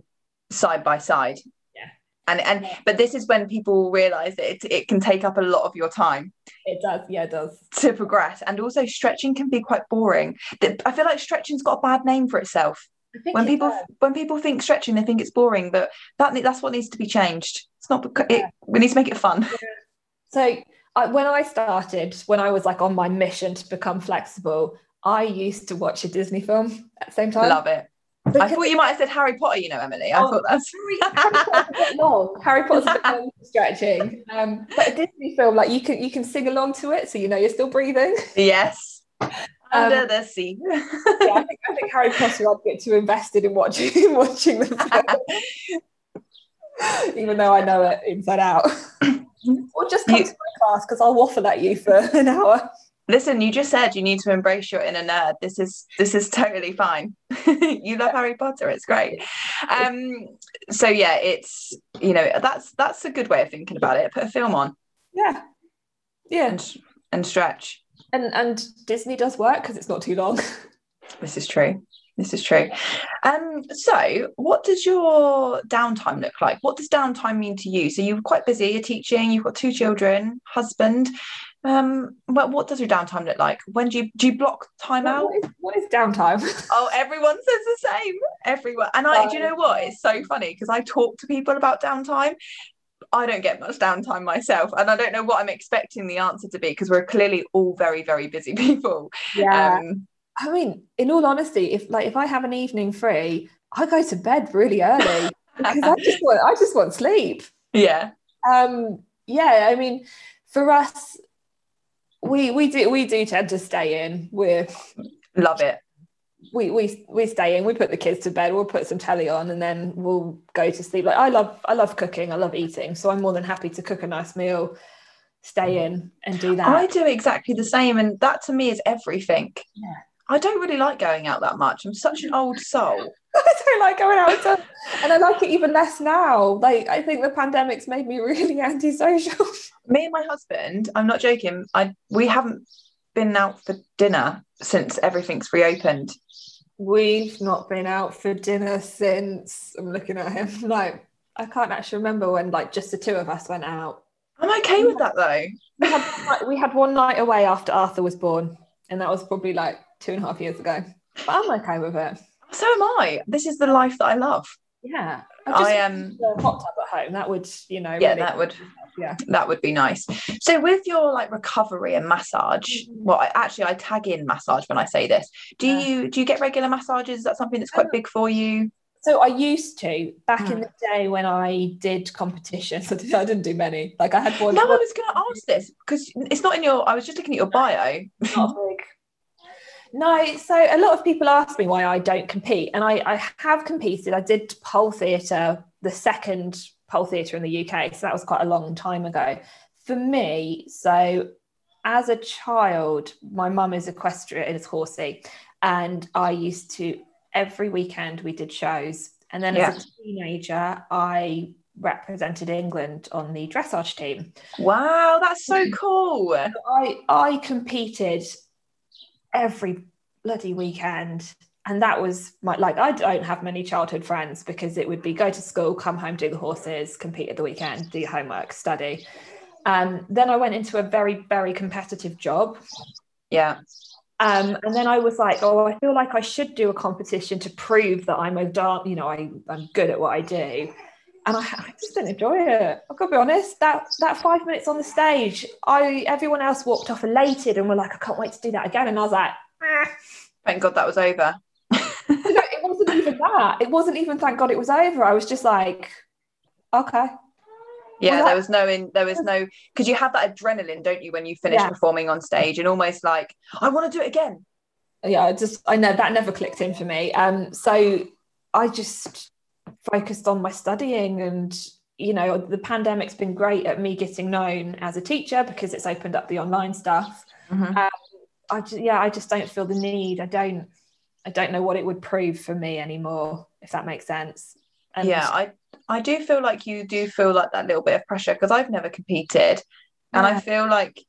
Speaker 1: side by side.
Speaker 2: Yeah.
Speaker 1: And and but this is when people realize that it, it can take up a lot of your time.
Speaker 2: It does yeah it does.
Speaker 1: To progress. And also stretching can be quite boring. I feel like stretching's got a bad name for itself when people does. when people think stretching they think it's boring but that that's what needs to be changed it's not it, we need to make it fun yeah.
Speaker 2: so I, when i started when i was like on my mission to become flexible i used to watch a disney film at the same time I
Speaker 1: love it because I thought you might have said Harry Potter, you know, Emily. I oh, thought that's
Speaker 2: Harry, Harry Potter's a bit long. Harry Potter's a bit long stretching. Um, but a Disney film, like you can you can sing along to it, so you know you're still breathing.
Speaker 1: Yes. Under um, the sea.
Speaker 2: yeah, I think, I think Harry Potter I'd get too invested in watching watching the film. Even though I know it inside out. or just come you, to my class because I'll waffle at you for an hour.
Speaker 1: Listen you just said you need to embrace your inner nerd. This is this is totally fine. You love harry potter it's great. Um so yeah it's you know that's that's a good way of thinking about it. Put a film on.
Speaker 2: Yeah. Yeah.
Speaker 1: And, and stretch
Speaker 2: and and disney does work because it's not too long
Speaker 1: this is true this is true um so what does your downtime look like what does downtime mean to you so you're quite busy you're teaching you've got two children husband um, what what does your downtime look like? When do you do you block time out?
Speaker 2: What is, what is downtime?
Speaker 1: oh, everyone says the same. Everyone, and I, do you know what? It's so funny because I talk to people about downtime. I don't get much downtime myself, and I don't know what I'm expecting the answer to be because we're clearly all very, very busy people.
Speaker 2: Yeah. Um, I mean, in all honesty, if like if I have an evening free, I go to bed really early because I just want I just want sleep.
Speaker 1: Yeah.
Speaker 2: Um. Yeah. I mean, for us, we we do we do tend to stay in. We're
Speaker 1: love it.
Speaker 2: We we we stay in. We put the kids to bed. We'll put some telly on, and then we'll go to sleep. Like I love I love cooking. I love eating. So I'm more than happy to cook a nice meal, stay in, and do that.
Speaker 1: I do exactly the same, and that to me is everything.
Speaker 2: Yeah.
Speaker 1: I don't really like going out that much. I'm such an old soul.
Speaker 2: I don't like going out, uh, and I like it even less now. Like I think the pandemic's made me really antisocial.
Speaker 1: Me and my husband, I'm not joking. I we haven't been out for dinner since everything's reopened.
Speaker 2: We've not been out for dinner since. I'm looking at him like I can't actually remember when like just the two of us went out.
Speaker 1: I'm okay with that though.
Speaker 2: We had, we had one night away after Arthur was born, and that was probably like two and a half years ago. But I'm okay with it.
Speaker 1: So am I. This is the life that I love.
Speaker 2: Yeah.
Speaker 1: I am
Speaker 2: um, hot tub at home. That would, you know,
Speaker 1: yeah, really that would,
Speaker 2: yeah,
Speaker 1: that would be nice. So with your like recovery and massage, mm-hmm. well, I, actually, I tag in massage when I say this. Do yeah. you do you get regular massages? Is that something that's quite big for you?
Speaker 2: So I used to back mm. in the day when I did competitions. I didn't do many. Like I had one.
Speaker 1: No, I was going to ask this because it's not in your. I was just looking at your bio.
Speaker 2: Not big. No, so a lot of people ask me why I don't compete, and I, I have competed. I did pole theatre, the second pole theatre in the UK, so that was quite a long time ago. For me, so as a child, my mum is equestrian, is horsey, and I used to every weekend we did shows, and then yeah. as a teenager, I represented England on the dressage team.
Speaker 1: Wow, that's so cool.
Speaker 2: I I competed every bloody weekend. And that was my like i don't have many childhood friends because it would be go to school come home do the horses compete at the weekend do your homework study. Um, then i went into a very very competitive job.
Speaker 1: Yeah.
Speaker 2: Um, and then I was like, oh, I feel like I should do a competition to prove that I'm a dance, you know, I, I'm good at what I do. And I, I just didn't enjoy it. I've got to be honest. That that five minutes on the stage, I everyone else walked off elated and were like, I can't wait to do that again. And I was like,
Speaker 1: Thank God that was over.
Speaker 2: it wasn't even that. It wasn't even thank God it was over. I was just like, okay.
Speaker 1: Yeah, well, there was no in there was no because you have that adrenaline, don't you, when you finish yeah. performing on stage and almost like, I want to do it again.
Speaker 2: Yeah, I just I know that never clicked in for me. Um, so I just focused on my studying and you know the pandemic's been great at me getting known as a teacher because it's opened up the online stuff mm-hmm. um, I just, yeah, I just don't feel the need. I don't, I don't know what it would prove for me anymore, if that makes sense.
Speaker 1: And yeah, I, I do feel like you do feel like that little bit of pressure because I've never competed, and yeah. I feel like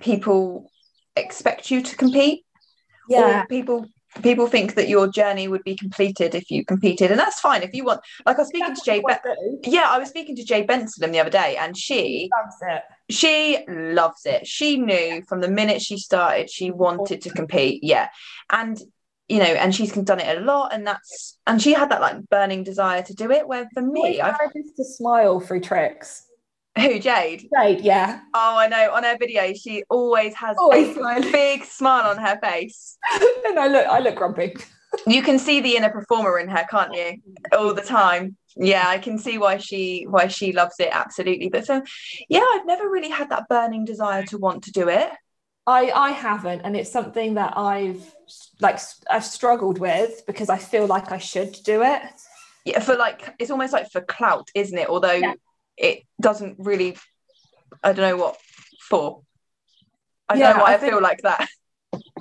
Speaker 1: people expect you to compete.
Speaker 2: Yeah,
Speaker 1: people people think that your journey would be completed if you competed and that's fine if you want like i was speaking that's to jay Be- yeah i was speaking to jay benson the other day and she
Speaker 2: loves it.
Speaker 1: she loves it. She knew from the minute she started she wanted to compete yeah. And you know and she's done it a lot and that's and she had that like burning desire to do it where for me
Speaker 2: i've just to smile through tricks
Speaker 1: who Jade?
Speaker 2: Jade, yeah.
Speaker 1: Oh, I know. On her video, she always has always a big smile on her face.
Speaker 2: and I look, I look grumpy.
Speaker 1: you can see the inner performer in her, can't you? All the time. Yeah, I can see why she why she loves it absolutely. But so, yeah, I've never really had that burning desire to want to do it.
Speaker 2: I I haven't, and it's something that I've like I've struggled with because I feel like I should do it.
Speaker 1: Yeah, for like it's almost like for clout, isn't it? Although. Yeah it doesn't really I don't know what for. I yeah, don't know why I, I think, feel like that.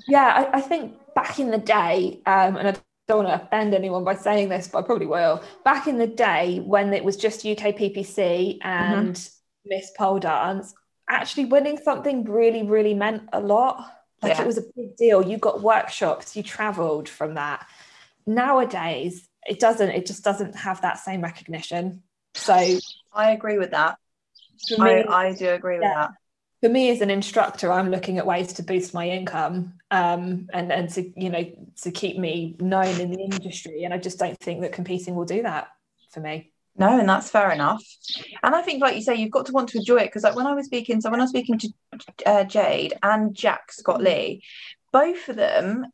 Speaker 2: Yeah, I, I, think back in the day, um, and I don't want to offend anyone by saying this, but I probably will. Back in the day when it was just UK PPC and mm-hmm. Miss Pole Dance, actually winning something really, really meant a lot. Like yeah. it was a big deal. You got workshops, you travelled from that. Nowadays, it doesn't, it just doesn't have that same recognition. So
Speaker 1: I agree with that. Me, I, I do agree yeah. with that.
Speaker 2: For me as an instructor, I'm looking at ways to boost my income um, and, and to, you know, to keep me known in the industry. And I just don't think that competing will do that for me.
Speaker 1: No, and that's fair enough. And I think, like you say, you've got to want to enjoy it because, like, when I was speaking, so when I was speaking to uh, Jade and Jack Scott mm. Lee, both of them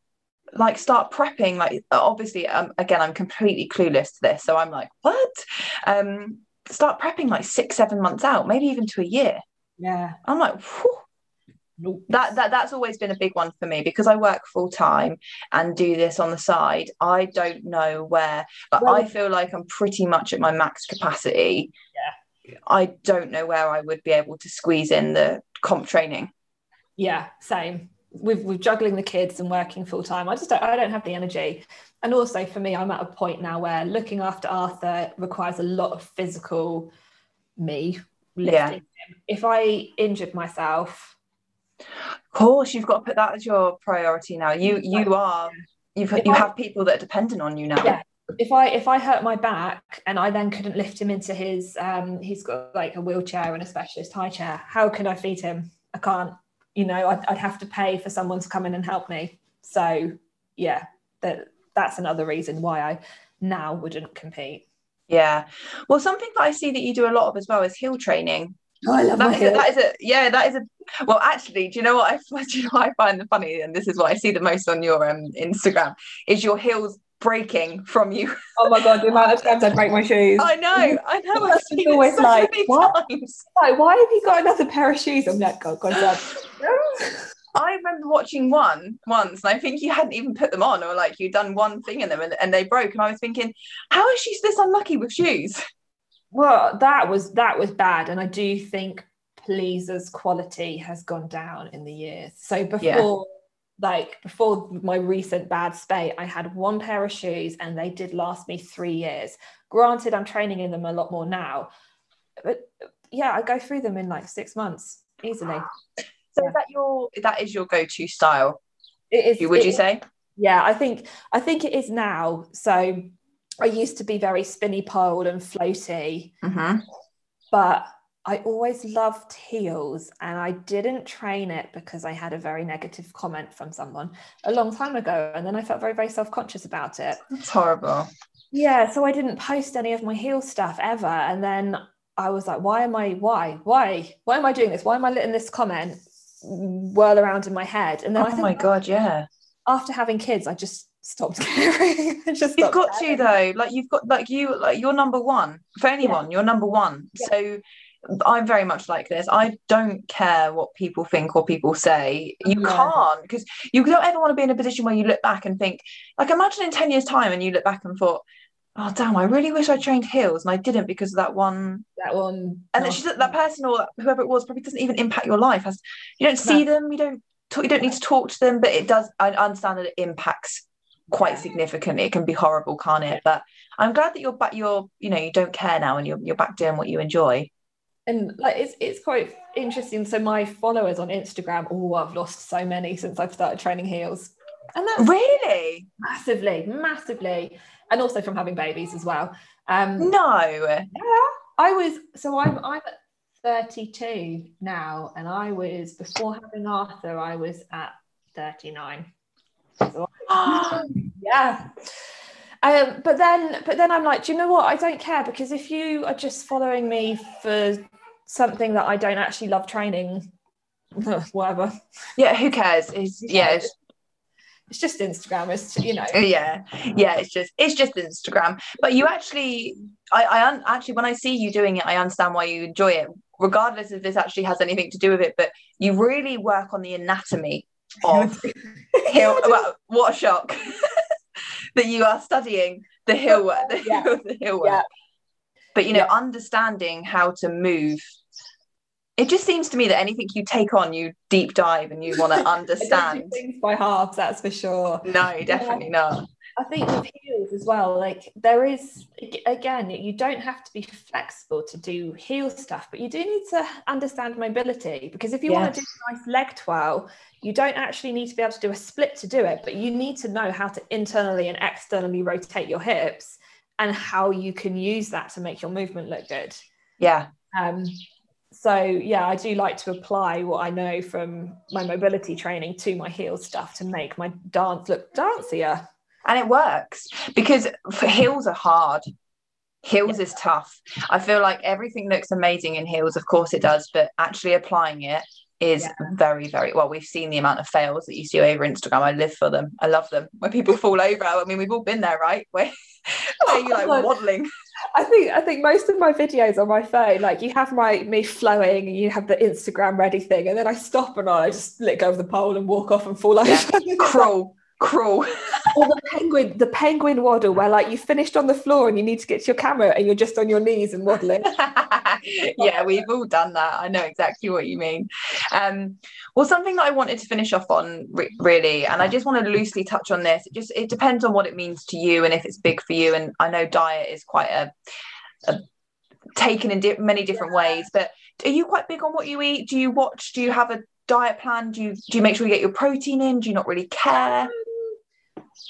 Speaker 1: like start prepping like obviously um, again i'm completely clueless to this so i'm like what um start prepping like six seven months out maybe even to a year.
Speaker 2: Yeah.
Speaker 1: I'm like nope. that that that's always been a big one for me because i work full time and do this on the side. I don't know where but well, i feel like i'm pretty much at my max capacity.
Speaker 2: Yeah.
Speaker 1: I don't know where i would be able to squeeze in the comp training.
Speaker 2: Yeah same with with juggling the kids and working full time i just don't, i don't have the energy. And also for me i'm at a point now where looking after arthur requires a lot of physical me lifting yeah. him. if i injured myself.
Speaker 1: Of course you've got to put that as your priority now. You you are you've you have people that are dependent on you now.
Speaker 2: Yeah. If I if I hurt my back and I then couldn't lift him into his um he's got like a wheelchair and a specialist high chair, how can I feed him? I can't you know I'd, I'd have to pay for someone to come in and help me. So yeah that that's another reason why i now wouldn't compete.
Speaker 1: Yeah. Well something that i see that you do a lot of as well is heel training.
Speaker 2: Oh, I love
Speaker 1: that, is a, that is a yeah that is a well actually do you know what I do you know what I find the funny and this is what I see the most on your um Instagram is your heels breaking from you.
Speaker 2: Oh my god, the amount of times I break my shoes.
Speaker 1: I know, I know. I've
Speaker 2: seen always so like, what? Like, why have you got another pair of shoes? I'm like, oh, God, God, God.
Speaker 1: I remember watching one once, and I think you hadn't even put them on, or like you'd done one thing in them and, and they broke. And I was thinking, how is she this unlucky with shoes?
Speaker 2: Well, that was that was bad, and I do think Pleaser's quality has gone down in the years. So before. Yeah like before my recent bad spate, I had one pair of shoes and they did last me three years. Granted, I'm training in them a lot more now, but yeah, I go through them in like six months easily.
Speaker 1: So yeah. is that your that is your go-to style?
Speaker 2: It is.
Speaker 1: Would you say?
Speaker 2: Yeah, I think I think it is now. So I used to be very spinny poled and floaty,
Speaker 1: mm-hmm.
Speaker 2: but I always loved heels and I didn't train it because I had a very negative comment from someone a long time ago. And then I felt very, very self conscious about it.
Speaker 1: It's horrible.
Speaker 2: Yeah. So I didn't post any of my heel stuff ever. And then I was like, why am I, why, why, why am I doing this? Why am I letting this comment whirl around in my head? And then
Speaker 1: oh my God, yeah.
Speaker 2: After having kids, I just stopped caring. just
Speaker 1: you've got caring. to though. Like you've got like you like you're number one for anyone. Yeah. You're number one. Yeah. So I'm very much like this. I don't care what people think or people say. You yeah. can't because you don't ever want to be in a position where you look back and think, like, imagine in 10 years' time and you look back and thought, oh, damn, I really wish I trained heels and I didn't because of that one.
Speaker 2: That one.
Speaker 1: And she's that person or whoever it was probably doesn't even impact your life. As you don't see no. them, you don't talk, you don't need to talk to them, but it does. I understand that it impacts quite significantly. It can be horrible, can't it? But I'm glad that you're back. You're, you know, you don't care now, and you're you're back doing what you enjoy
Speaker 2: and like it's it's quite interesting. So my followers on Instagram, oh, I've lost so many since I've started training heels. And that's
Speaker 1: really
Speaker 2: massively, massively, and also from having babies as well. Um,
Speaker 1: no,
Speaker 2: yeah, I was so I'm I'm at 32 now, and I was before having Arthur, I was at 39. So yeah. Um, but then but then I'm like, do you know what? I don't care because if you are just following me for something that I don't actually love training, whatever.
Speaker 1: Yeah, who cares? It's, yeah, it's,
Speaker 2: it's just Instagram. It's you know.
Speaker 1: Yeah, yeah. It's just it's just Instagram. But you actually, I, I un, actually when I see you doing it, I understand why you enjoy it, regardless if this actually has anything to do with it. But you really work on the anatomy of hill. Well, what a shock that you are studying the hill work, the, yeah. the hill work. Yeah. But you know, yeah. understanding how to move it just seems to me that anything you take on, you deep dive and you want to understand.
Speaker 2: things by halves, that's for sure.
Speaker 1: No, definitely yeah. not.
Speaker 2: I think with heels as well, like there is again, you don't have to be flexible to do heel stuff, but you do need to understand mobility because if you yes. want to do a nice leg twirl, you don't actually need to be able to do a split to do it, but you need to know how to internally and externally rotate your hips and how you can use that to make your movement look good.
Speaker 1: Yeah.
Speaker 2: Um, so yeah i do like to apply what i know from my mobility training to my heel stuff to make my dance look dancier
Speaker 1: and it works because for heels are hard heels yeah. is tough i feel like everything looks amazing in heels of course it does but actually applying it is yeah. very very well we've seen the amount of fails that you see over instagram. I live for them. I love them when people fall over. I mean we've all been there right? Where, where you oh, like waddling.
Speaker 2: I think I think most of my videos on my phone, like you have my me flowing, and you have the Instagram ready thing, and then I stop and I just let go of the pole and walk off and fall over.
Speaker 1: Yeah. crawl, crawl.
Speaker 2: or the penguin, the penguin waddle, where like you finished on the floor and you need to get to your camera and you're just on your knees and waddling.
Speaker 1: yeah, we've all done that. I know exactly what you mean. Um, well, something that I wanted to finish off on re- really, and I just want to loosely touch on this. It just it depends on what it means to you and if it's big for you. And I know diet is quite a, a taken in di- many different ways. But are you quite big on what you eat? Do you watch? Do you have a diet plan? Do you do you make sure you get your protein in? Do you not really care?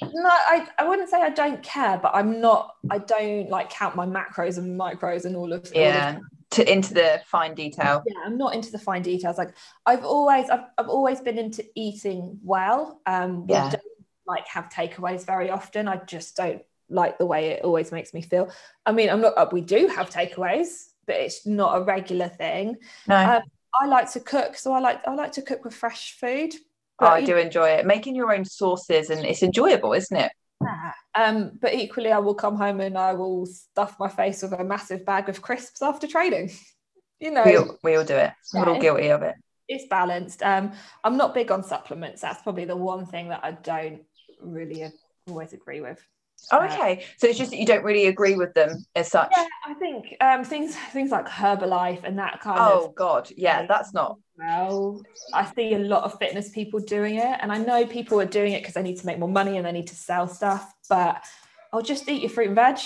Speaker 2: No I, I wouldn't say i don't care but i'm not i don't like count my macros and micros and all of
Speaker 1: yeah all of to into the fine detail.
Speaker 2: Yeah i'm not into the fine details. Like i've always i've, I've always been into eating well. Um yeah. we don't like have takeaways very often. I just don't like the way it always makes me feel. I mean i'm not uh, we do have takeaways but it's not a regular thing.
Speaker 1: No. Um,
Speaker 2: i like to cook so i like i like to cook with fresh food
Speaker 1: but oh, I do enjoy it. Making your own sauces and it's enjoyable, isn't it?
Speaker 2: Um, but equally, I will come home and I will stuff my face with a massive bag of crisps after training. you know,
Speaker 1: we all, we all do it. Yeah, We're all guilty of it.
Speaker 2: It's balanced. Um, I'm not big on supplements. That's probably the one thing that I don't really always agree with.
Speaker 1: Oh, okay. So it's just that you don't really agree with them as such.
Speaker 2: Yeah, I think um, things things like Herbalife and that kind
Speaker 1: oh,
Speaker 2: of.
Speaker 1: Oh God, yeah, that's not.
Speaker 2: Well, I see a lot of fitness people doing it, and I know people are doing it because they need to make more money and they need to sell stuff. But I'll just eat your fruit and veg.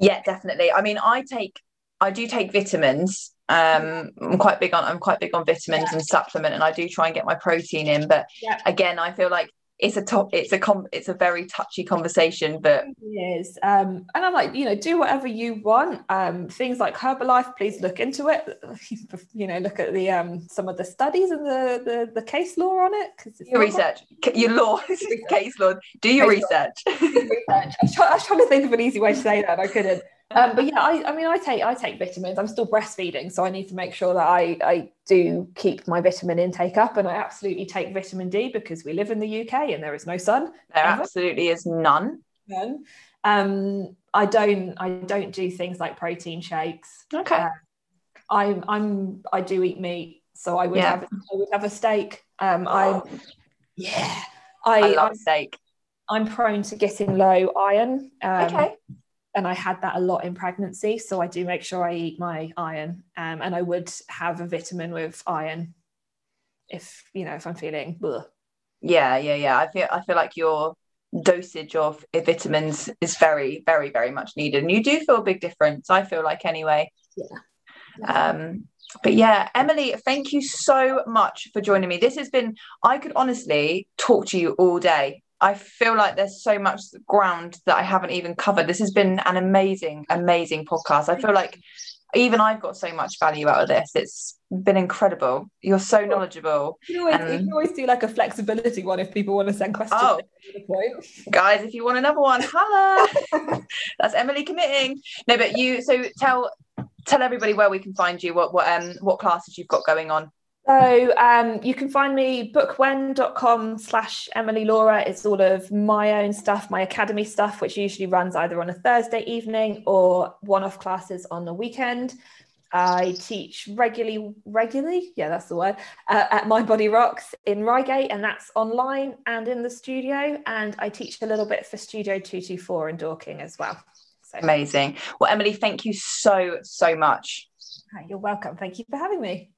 Speaker 1: Yeah, definitely. I mean, I take, I do take vitamins. Um, I'm quite big on, I'm quite big on vitamins yeah. and supplement, and I do try and get my protein in. But yeah. again, I feel like it's a top it's a com it's a very touchy conversation but
Speaker 2: it is um and i'm like you know do whatever you want um things like herbalife please look into it you know look at the um some of the studies and the the, the case law on it
Speaker 1: because your research your law case law do your research. research.
Speaker 2: I, was trying, I was trying to think of an easy way to say that i couldn't um, but yeah, I, I mean, I take I take vitamins. I'm still breastfeeding, so I need to make sure that I I do keep my vitamin intake up, and I absolutely take vitamin D because we live in the UK and there is no sun.
Speaker 1: There ever. absolutely is none.
Speaker 2: None. Um, I don't I don't do things like protein shakes.
Speaker 1: Okay. Uh,
Speaker 2: I'm I'm I do eat meat, so I would yeah. have I would have a steak. Um, I yeah, I,
Speaker 1: I love I'm, steak.
Speaker 2: I'm prone to getting low iron.
Speaker 1: Um, okay
Speaker 2: and I had that a lot in pregnancy. So I do make sure I eat my iron, um, and I would have a vitamin with iron if you know if I'm feeling. Ugh.
Speaker 1: Yeah, yeah, yeah. I feel I feel like your dosage of vitamins is very, very, very much needed, and you do feel a big difference. I feel like anyway.
Speaker 2: Yeah.
Speaker 1: Um, but yeah, Emily, thank you so much for joining me. This has been, I could honestly talk to you all day. I feel like there's so much ground that I haven't even covered. This has been an amazing, amazing podcast. I feel like even I've got so much value out of this. It's been incredible. You're so knowledgeable.
Speaker 2: You always, and... you can always do like a flexibility one if people want to send questions. Oh,
Speaker 1: guys, if you want another one, holla. That's Emily committing. No, but you. So tell tell everybody where we can find you. What what um what classes you've got going on.
Speaker 2: So um, you can find me bookwhen.com slash Emily Laura. It's all of my own stuff, my academy stuff, which usually runs either on a Thursday evening or one-off classes on the weekend. I teach regularly, regularly, yeah, that's the word, uh, at My Body Rocks in Reigate, and that's online and in the studio. And I teach a little bit for Studio 224 in Dorking as well.
Speaker 1: So. Amazing. Well, Emily, thank you so, so much.
Speaker 2: You're welcome. Thank you for having me.